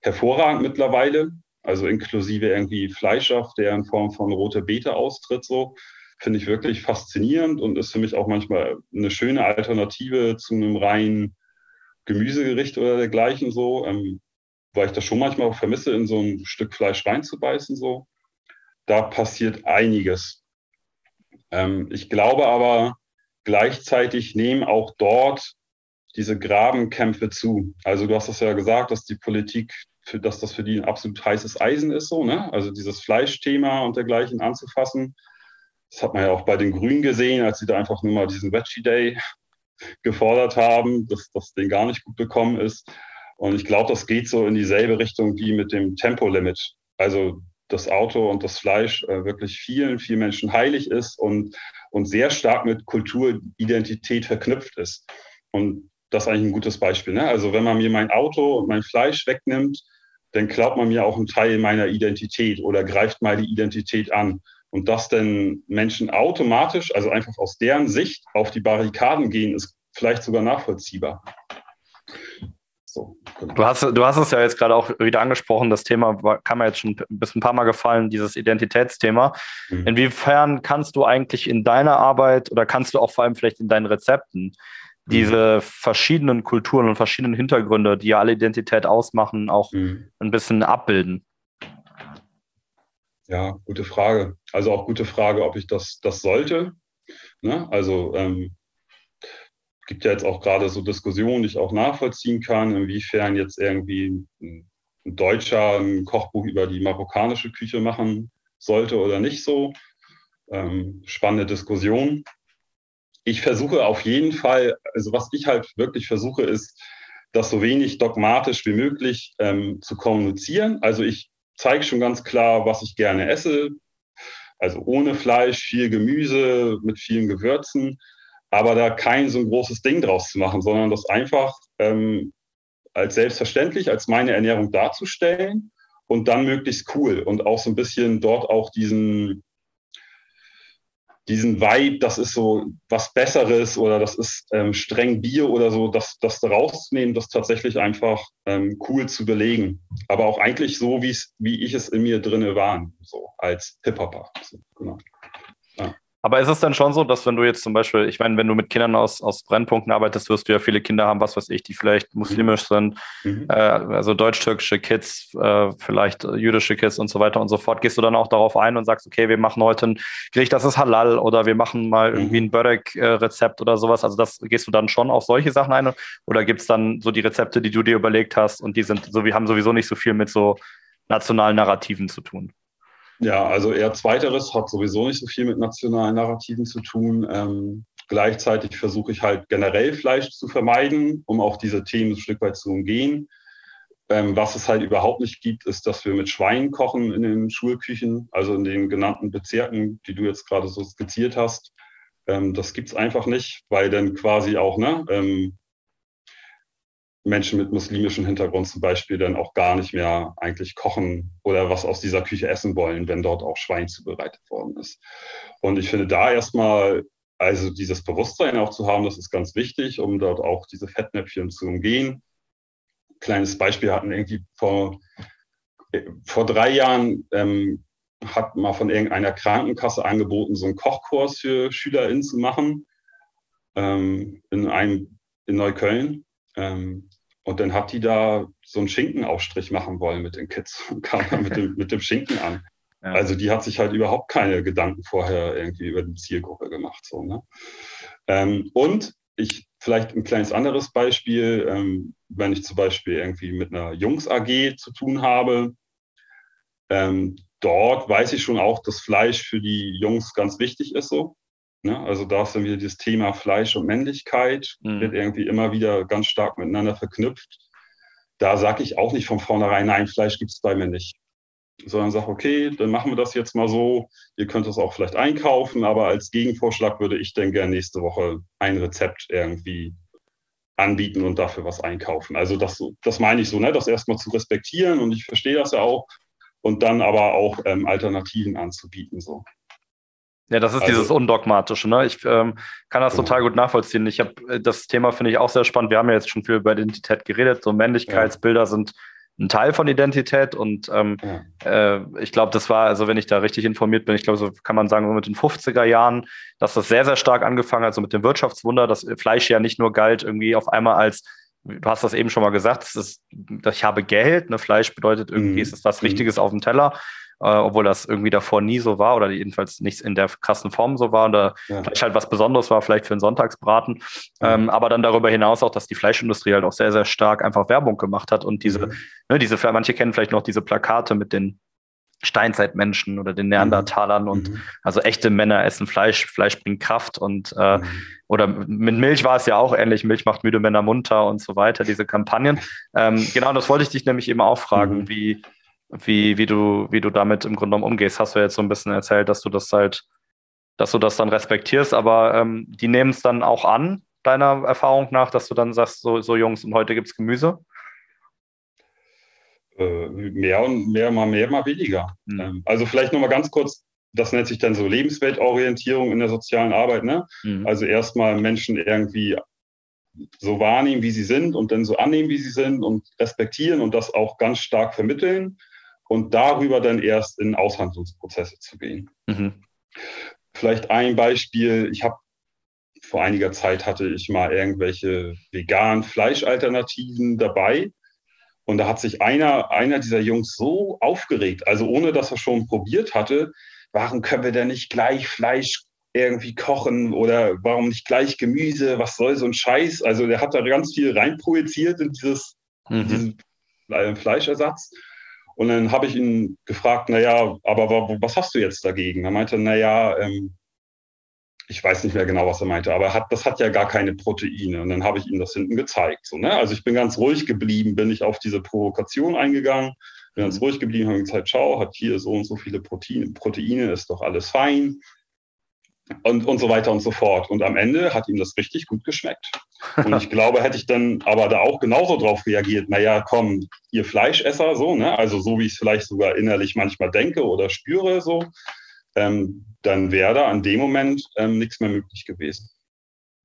hervorragend mittlerweile, also inklusive irgendwie Fleischsaft, der in Form von rote Beete austritt, so finde ich wirklich faszinierend und ist für mich auch manchmal eine schöne Alternative zu einem reinen Gemüsegericht oder dergleichen so, ähm, weil ich das schon manchmal auch vermisse, in so ein Stück Fleisch reinzubeißen so. Da passiert einiges ähm, ich glaube aber, gleichzeitig nehmen auch dort diese Grabenkämpfe zu. Also du hast das ja gesagt, dass die Politik, für, dass das für die ein absolut heißes Eisen ist, so, ne? Also dieses Fleischthema und dergleichen anzufassen. Das hat man ja auch bei den Grünen gesehen, als sie da einfach nur mal diesen Veggie Day gefordert haben, dass das den gar nicht gut bekommen ist. Und ich glaube, das geht so in dieselbe Richtung wie mit dem Tempolimit. Also das Auto und das Fleisch äh, wirklich vielen, vielen Menschen heilig ist und, und sehr stark mit Kulturidentität verknüpft ist. Und das ist eigentlich ein gutes Beispiel. Ne? Also wenn man mir mein Auto und mein Fleisch wegnimmt, dann klaut man mir auch einen Teil meiner Identität oder greift meine Identität an. Und dass denn Menschen automatisch, also einfach aus deren Sicht auf die Barrikaden gehen, ist vielleicht sogar nachvollziehbar. So, genau. du, hast, du hast es ja jetzt gerade auch wieder angesprochen, das Thema war, kam ja jetzt schon ein bisschen ein paar Mal gefallen, dieses Identitätsthema. Mhm. Inwiefern kannst du eigentlich in deiner Arbeit oder kannst du auch vor allem vielleicht in deinen Rezepten diese mhm. verschiedenen Kulturen und verschiedenen Hintergründe, die ja alle Identität ausmachen, auch mhm. ein bisschen abbilden? Ja, gute Frage. Also auch gute Frage, ob ich das, das sollte. Ne? Also ähm, gibt ja jetzt auch gerade so Diskussionen, die ich auch nachvollziehen kann, inwiefern jetzt irgendwie ein Deutscher ein Kochbuch über die marokkanische Küche machen sollte oder nicht so. Ähm, spannende Diskussion. Ich versuche auf jeden Fall, also was ich halt wirklich versuche, ist, das so wenig dogmatisch wie möglich ähm, zu kommunizieren. Also ich zeige schon ganz klar, was ich gerne esse. Also ohne Fleisch, viel Gemüse mit vielen Gewürzen aber da kein so ein großes Ding draus zu machen, sondern das einfach ähm, als selbstverständlich, als meine Ernährung darzustellen und dann möglichst cool und auch so ein bisschen dort auch diesen, diesen Vibe, das ist so was Besseres oder das ist ähm, streng Bier oder so, das, das da rauszunehmen, das tatsächlich einfach ähm, cool zu belegen. Aber auch eigentlich so, wie ich es in mir drinne war, so als Hip-Hopper. So, genau. Aber ist es dann schon so, dass wenn du jetzt zum Beispiel, ich meine, wenn du mit Kindern aus, aus Brennpunkten arbeitest, wirst du ja viele Kinder haben, was weiß ich, die vielleicht muslimisch sind, mhm. äh, also deutsch-türkische Kids, äh, vielleicht jüdische Kids und so weiter und so fort. Gehst du dann auch darauf ein und sagst, okay, wir machen heute ein Gericht, das ist halal oder wir machen mal mhm. irgendwie ein Börek-Rezept oder sowas. Also das gehst du dann schon auf solche Sachen ein oder gibt es dann so die Rezepte, die du dir überlegt hast und die sind so, wir haben sowieso nicht so viel mit so nationalen Narrativen zu tun? Ja, also eher zweiteres hat sowieso nicht so viel mit nationalen Narrativen zu tun. Ähm, gleichzeitig versuche ich halt generell Fleisch zu vermeiden, um auch diese Themen ein Stück weit zu umgehen. Ähm, was es halt überhaupt nicht gibt, ist, dass wir mit Schweinen kochen in den Schulküchen, also in den genannten Bezirken, die du jetzt gerade so skizziert hast. Ähm, das gibt's einfach nicht, weil dann quasi auch ne, ähm, Menschen mit muslimischem Hintergrund zum Beispiel dann auch gar nicht mehr eigentlich kochen oder was aus dieser Küche essen wollen, wenn dort auch Schwein zubereitet worden ist. Und ich finde da erstmal, also dieses Bewusstsein auch zu haben, das ist ganz wichtig, um dort auch diese Fettnäpfchen zu umgehen. Kleines Beispiel hatten irgendwie vor, vor drei Jahren ähm, hat mal von irgendeiner Krankenkasse angeboten, so einen Kochkurs für SchülerInnen zu machen ähm, in einem in Neukölln. Ähm, Und dann hat die da so einen Schinkenaufstrich machen wollen mit den Kids und kam dann mit dem, mit dem Schinken an. Ja. Also die hat sich halt überhaupt keine Gedanken vorher irgendwie über die Zielgruppe gemacht. So, ne? Ähm, und ich vielleicht ein kleines anderes Beispiel, ähm, wenn ich zum Beispiel irgendwie mit einer Jungs AG zu tun habe, ähm, dort weiß ich schon auch, dass Fleisch für die Jungs ganz wichtig ist so. Ne? Also da ist dann wieder das Thema Fleisch und Männlichkeit, mhm. wird irgendwie immer wieder ganz stark miteinander verknüpft. Da sage ich auch nicht von vornherein, nein, Fleisch gibt es bei mir nicht. Sondern sage, okay, dann machen wir das jetzt mal so. Ihr könnt es auch vielleicht einkaufen, aber als Gegenvorschlag würde ich dann gerne nächste Woche ein Rezept irgendwie anbieten und dafür was einkaufen. Also das, das meine ich so, ne? das erstmal zu respektieren und ich verstehe das ja auch und dann aber auch ähm, Alternativen anzubieten. So. Ja, das ist also, dieses Undogmatische. Ne? Ich ähm, kann das genau. total gut nachvollziehen. Ich habe äh, das Thema finde ich auch sehr spannend. Wir haben ja jetzt schon viel über Identität geredet. So Männlichkeitsbilder ja. sind ein Teil von Identität und ähm, ja. äh, ich glaube, das war, also wenn ich da richtig informiert bin, ich glaube, so kann man sagen, so mit den 50er Jahren, dass das sehr, sehr stark angefangen hat, so mit dem Wirtschaftswunder, dass Fleisch ja nicht nur galt irgendwie auf einmal als du hast das eben schon mal gesagt, das ist, ich habe Geld, ne, Fleisch bedeutet irgendwie, mhm. ist es was Richtiges mhm. auf dem Teller äh, obwohl das irgendwie davor nie so war oder jedenfalls nicht in der krassen Form so war oder ja. vielleicht halt was Besonderes war, vielleicht für einen Sonntagsbraten. Ja. Ähm, aber dann darüber hinaus auch, dass die Fleischindustrie halt auch sehr, sehr stark einfach Werbung gemacht hat und diese, mhm. ne, diese, manche kennen vielleicht noch diese Plakate mit den Steinzeitmenschen oder den Neandertalern und mhm. also echte Männer essen Fleisch, Fleisch bringt Kraft und äh, mhm. oder mit Milch war es ja auch ähnlich, Milch macht müde Männer munter und so weiter, diese Kampagnen. Ähm, genau, das wollte ich dich nämlich eben auch fragen, mhm. wie, wie, wie, du, wie du damit im Grunde genommen umgehst. Hast du jetzt so ein bisschen erzählt, dass du das halt, dass du das dann respektierst, aber ähm, die nehmen es dann auch an, deiner Erfahrung nach, dass du dann sagst, so, so Jungs, und heute gibt es Gemüse? Äh, mehr und mehr, mal mehr, mal weniger. Mhm. also vielleicht nochmal ganz kurz, das nennt sich dann so Lebensweltorientierung in der sozialen Arbeit. Ne? Mhm. Also erstmal Menschen irgendwie so wahrnehmen, wie sie sind und dann so annehmen, wie sie sind und respektieren und das auch ganz stark vermitteln und darüber dann erst in Aushandlungsprozesse zu gehen. Mhm. Vielleicht ein Beispiel, ich habe vor einiger Zeit hatte ich mal irgendwelche veganen Fleischalternativen dabei. Und da hat sich einer, einer dieser Jungs so aufgeregt, also ohne dass er schon probiert hatte, warum können wir denn nicht gleich Fleisch irgendwie kochen oder warum nicht gleich Gemüse, was soll so ein Scheiß? Also der hat da ganz viel reinprojiziert in dieses, mhm. diesen Fleischersatz. Und dann habe ich ihn gefragt, naja, aber was hast du jetzt dagegen? Er meinte, naja, ähm, ich weiß nicht mehr genau, was er meinte, aber hat, das hat ja gar keine Proteine. Und dann habe ich ihm das hinten gezeigt. So, ne? Also ich bin ganz ruhig geblieben, bin ich auf diese Provokation eingegangen, bin ganz ruhig geblieben, habe gesagt, schau, hat hier so und so viele Proteine, Proteine, ist doch alles fein und, und so weiter und so fort. Und am Ende hat ihm das richtig gut geschmeckt. Und ich glaube, hätte ich dann aber da auch genauso drauf reagiert, naja, komm, ihr Fleischesser, so, ne? also so wie ich es vielleicht sogar innerlich manchmal denke oder spüre, so, ähm, dann wäre da an dem Moment ähm, nichts mehr möglich gewesen.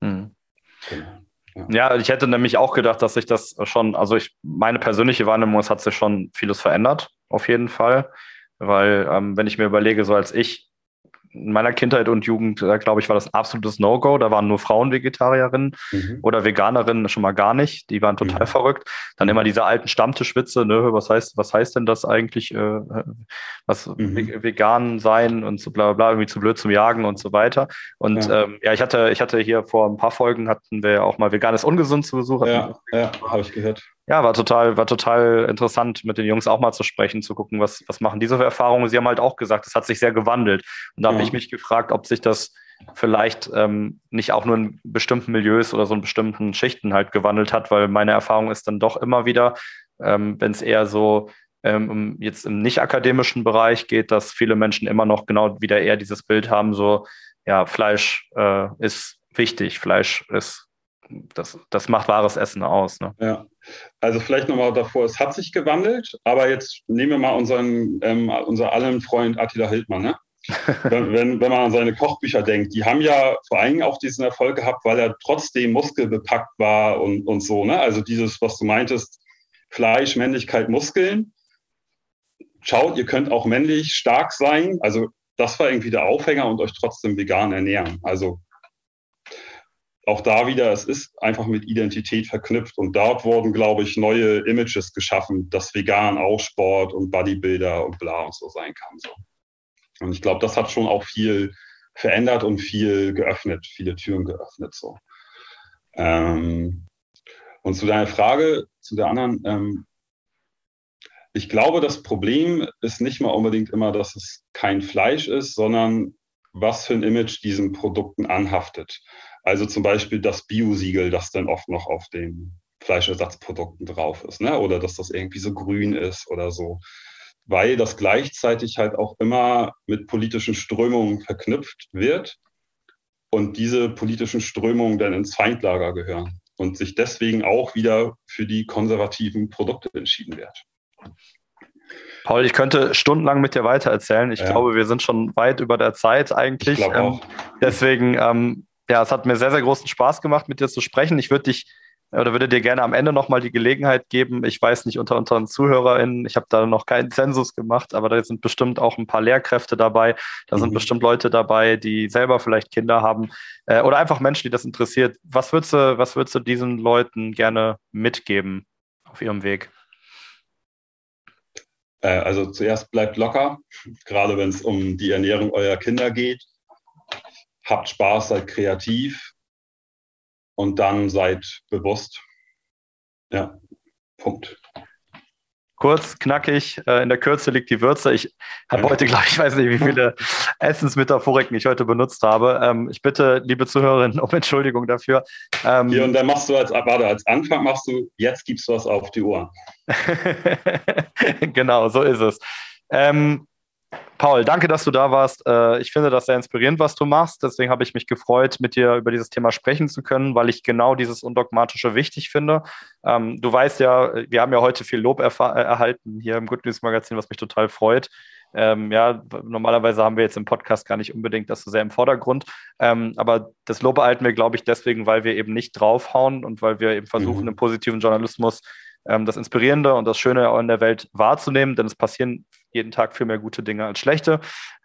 Hm. Genau. Ja. ja. ich hätte nämlich auch gedacht, dass sich das schon, also ich, meine persönliche Wahrnehmung, es hat sich schon vieles verändert, auf jeden Fall. Weil, ähm, wenn ich mir überlege, so als ich in meiner Kindheit und Jugend, glaube ich, war das absolutes No-Go. Da waren nur Frauen Vegetarierinnen mhm. oder Veganerinnen schon mal gar nicht. Die waren total mhm. verrückt. Dann immer diese alten Stammtischwitze, ne, was heißt, was heißt denn das eigentlich, äh, was mhm. vegan sein und so bla bla, irgendwie zu blöd zum Jagen und so weiter. Und ja, ähm, ja ich hatte, ich hatte hier vor ein paar Folgen hatten wir auch mal veganes Ungesund zu Besuch. Ja, ja habe ich gehört ja, war total, war total interessant, mit den Jungs auch mal zu sprechen, zu gucken, was, was machen diese Erfahrungen. Sie haben halt auch gesagt, es hat sich sehr gewandelt. Und da ja. habe ich mich gefragt, ob sich das vielleicht ähm, nicht auch nur in bestimmten Milieus oder so in bestimmten Schichten halt gewandelt hat, weil meine Erfahrung ist dann doch immer wieder, ähm, wenn es eher so ähm, jetzt im nicht akademischen Bereich geht, dass viele Menschen immer noch genau wieder eher dieses Bild haben, so, ja, Fleisch äh, ist wichtig, Fleisch ist das, das macht wahres Essen aus. Ne? Ja, also vielleicht nochmal davor, es hat sich gewandelt, aber jetzt nehmen wir mal unseren, ähm, unser allen Freund Attila Hildmann. Ne? wenn, wenn, wenn man an seine Kochbücher denkt, die haben ja vor allem auch diesen Erfolg gehabt, weil er trotzdem muskelbepackt war und, und so. Ne? Also dieses, was du meintest, Fleisch, Männlichkeit, Muskeln. Schaut, ihr könnt auch männlich stark sein. Also das war irgendwie der Aufhänger und euch trotzdem vegan ernähren. Also auch da wieder, es ist einfach mit Identität verknüpft und dort wurden, glaube ich, neue Images geschaffen, dass vegan auch Sport und Bodybuilder und bla und so sein kann. So. Und ich glaube, das hat schon auch viel verändert und viel geöffnet, viele Türen geöffnet. So. Ähm, und zu deiner Frage, zu der anderen, ähm, ich glaube, das Problem ist nicht mal unbedingt immer, dass es kein Fleisch ist, sondern was für ein Image diesen Produkten anhaftet. Also zum Beispiel das Bio-Siegel, das dann oft noch auf den Fleischersatzprodukten drauf ist, ne? oder dass das irgendwie so grün ist oder so. Weil das gleichzeitig halt auch immer mit politischen Strömungen verknüpft wird und diese politischen Strömungen dann ins Feindlager gehören und sich deswegen auch wieder für die konservativen Produkte entschieden wird. Paul, ich könnte stundenlang mit dir weitererzählen. Ich ja. glaube, wir sind schon weit über der Zeit eigentlich. Ich ähm, deswegen, ähm, ja, es hat mir sehr, sehr großen Spaß gemacht, mit dir zu sprechen. Ich würde dich oder würde dir gerne am Ende nochmal die Gelegenheit geben. Ich weiß nicht unter unseren ZuhörerInnen, ich habe da noch keinen Zensus gemacht, aber da sind bestimmt auch ein paar Lehrkräfte dabei. Da mhm. sind bestimmt Leute dabei, die selber vielleicht Kinder haben äh, oder einfach Menschen, die das interessiert. Was würdest du, was würdest du diesen Leuten gerne mitgeben auf ihrem Weg? Äh, also zuerst bleibt locker, gerade wenn es um die Ernährung eurer Kinder geht. Habt Spaß, seid kreativ und dann seid bewusst. Ja, Punkt. Kurz, knackig, äh, in der Kürze liegt die Würze. Ich habe heute, glaube ich, weiß nicht, wie viele Essensmetaphoriken ich heute benutzt habe. Ähm, ich bitte, liebe Zuhörerinnen, um Entschuldigung dafür. Ähm, Hier und dann machst du als, warte, als Anfang machst du, jetzt gibst du was auf die Uhr. genau, so ist es. Ähm, Paul, danke, dass du da warst. Äh, ich finde das sehr inspirierend, was du machst. Deswegen habe ich mich gefreut, mit dir über dieses Thema sprechen zu können, weil ich genau dieses Undogmatische wichtig finde. Ähm, du weißt ja, wir haben ja heute viel Lob erhalten hier im Good News Magazin, was mich total freut. Ähm, ja, normalerweise haben wir jetzt im Podcast gar nicht unbedingt das so sehr im Vordergrund. Ähm, aber das Lob erhalten wir, glaube ich, deswegen, weil wir eben nicht draufhauen und weil wir eben versuchen, mhm. im positiven Journalismus ähm, das Inspirierende und das Schöne in der Welt wahrzunehmen, denn es passieren jeden Tag viel mehr gute Dinge als schlechte.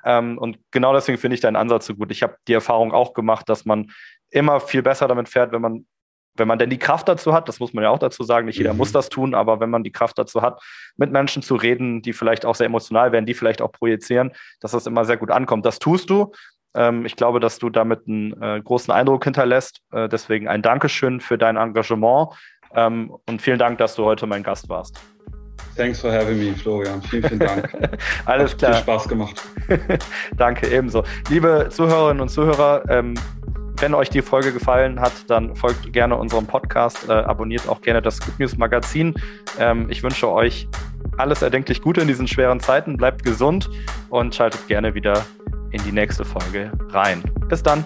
Ähm, und genau deswegen finde ich deinen Ansatz so gut. Ich habe die Erfahrung auch gemacht, dass man immer viel besser damit fährt, wenn man wenn man denn die Kraft dazu hat, das muss man ja auch dazu sagen, nicht jeder mhm. muss das tun, aber wenn man die Kraft dazu hat, mit Menschen zu reden, die vielleicht auch sehr emotional werden, die vielleicht auch projizieren, dass das immer sehr gut ankommt. Das tust du. Ähm, ich glaube, dass du damit einen äh, großen Eindruck hinterlässt. Äh, deswegen ein Dankeschön für dein Engagement ähm, und vielen Dank, dass du heute mein Gast warst. Thanks for having me, Florian. Vielen, vielen Dank. Alles klar. Hat viel Spaß gemacht. Danke, ebenso. Liebe Zuhörerinnen und Zuhörer, ähm, wenn euch die Folge gefallen hat, dann folgt gerne unserem Podcast, äh, abonniert auch gerne das Good News Magazin. Ähm, ich wünsche euch alles erdenklich Gute in diesen schweren Zeiten. Bleibt gesund und schaltet gerne wieder in die nächste Folge rein. Bis dann.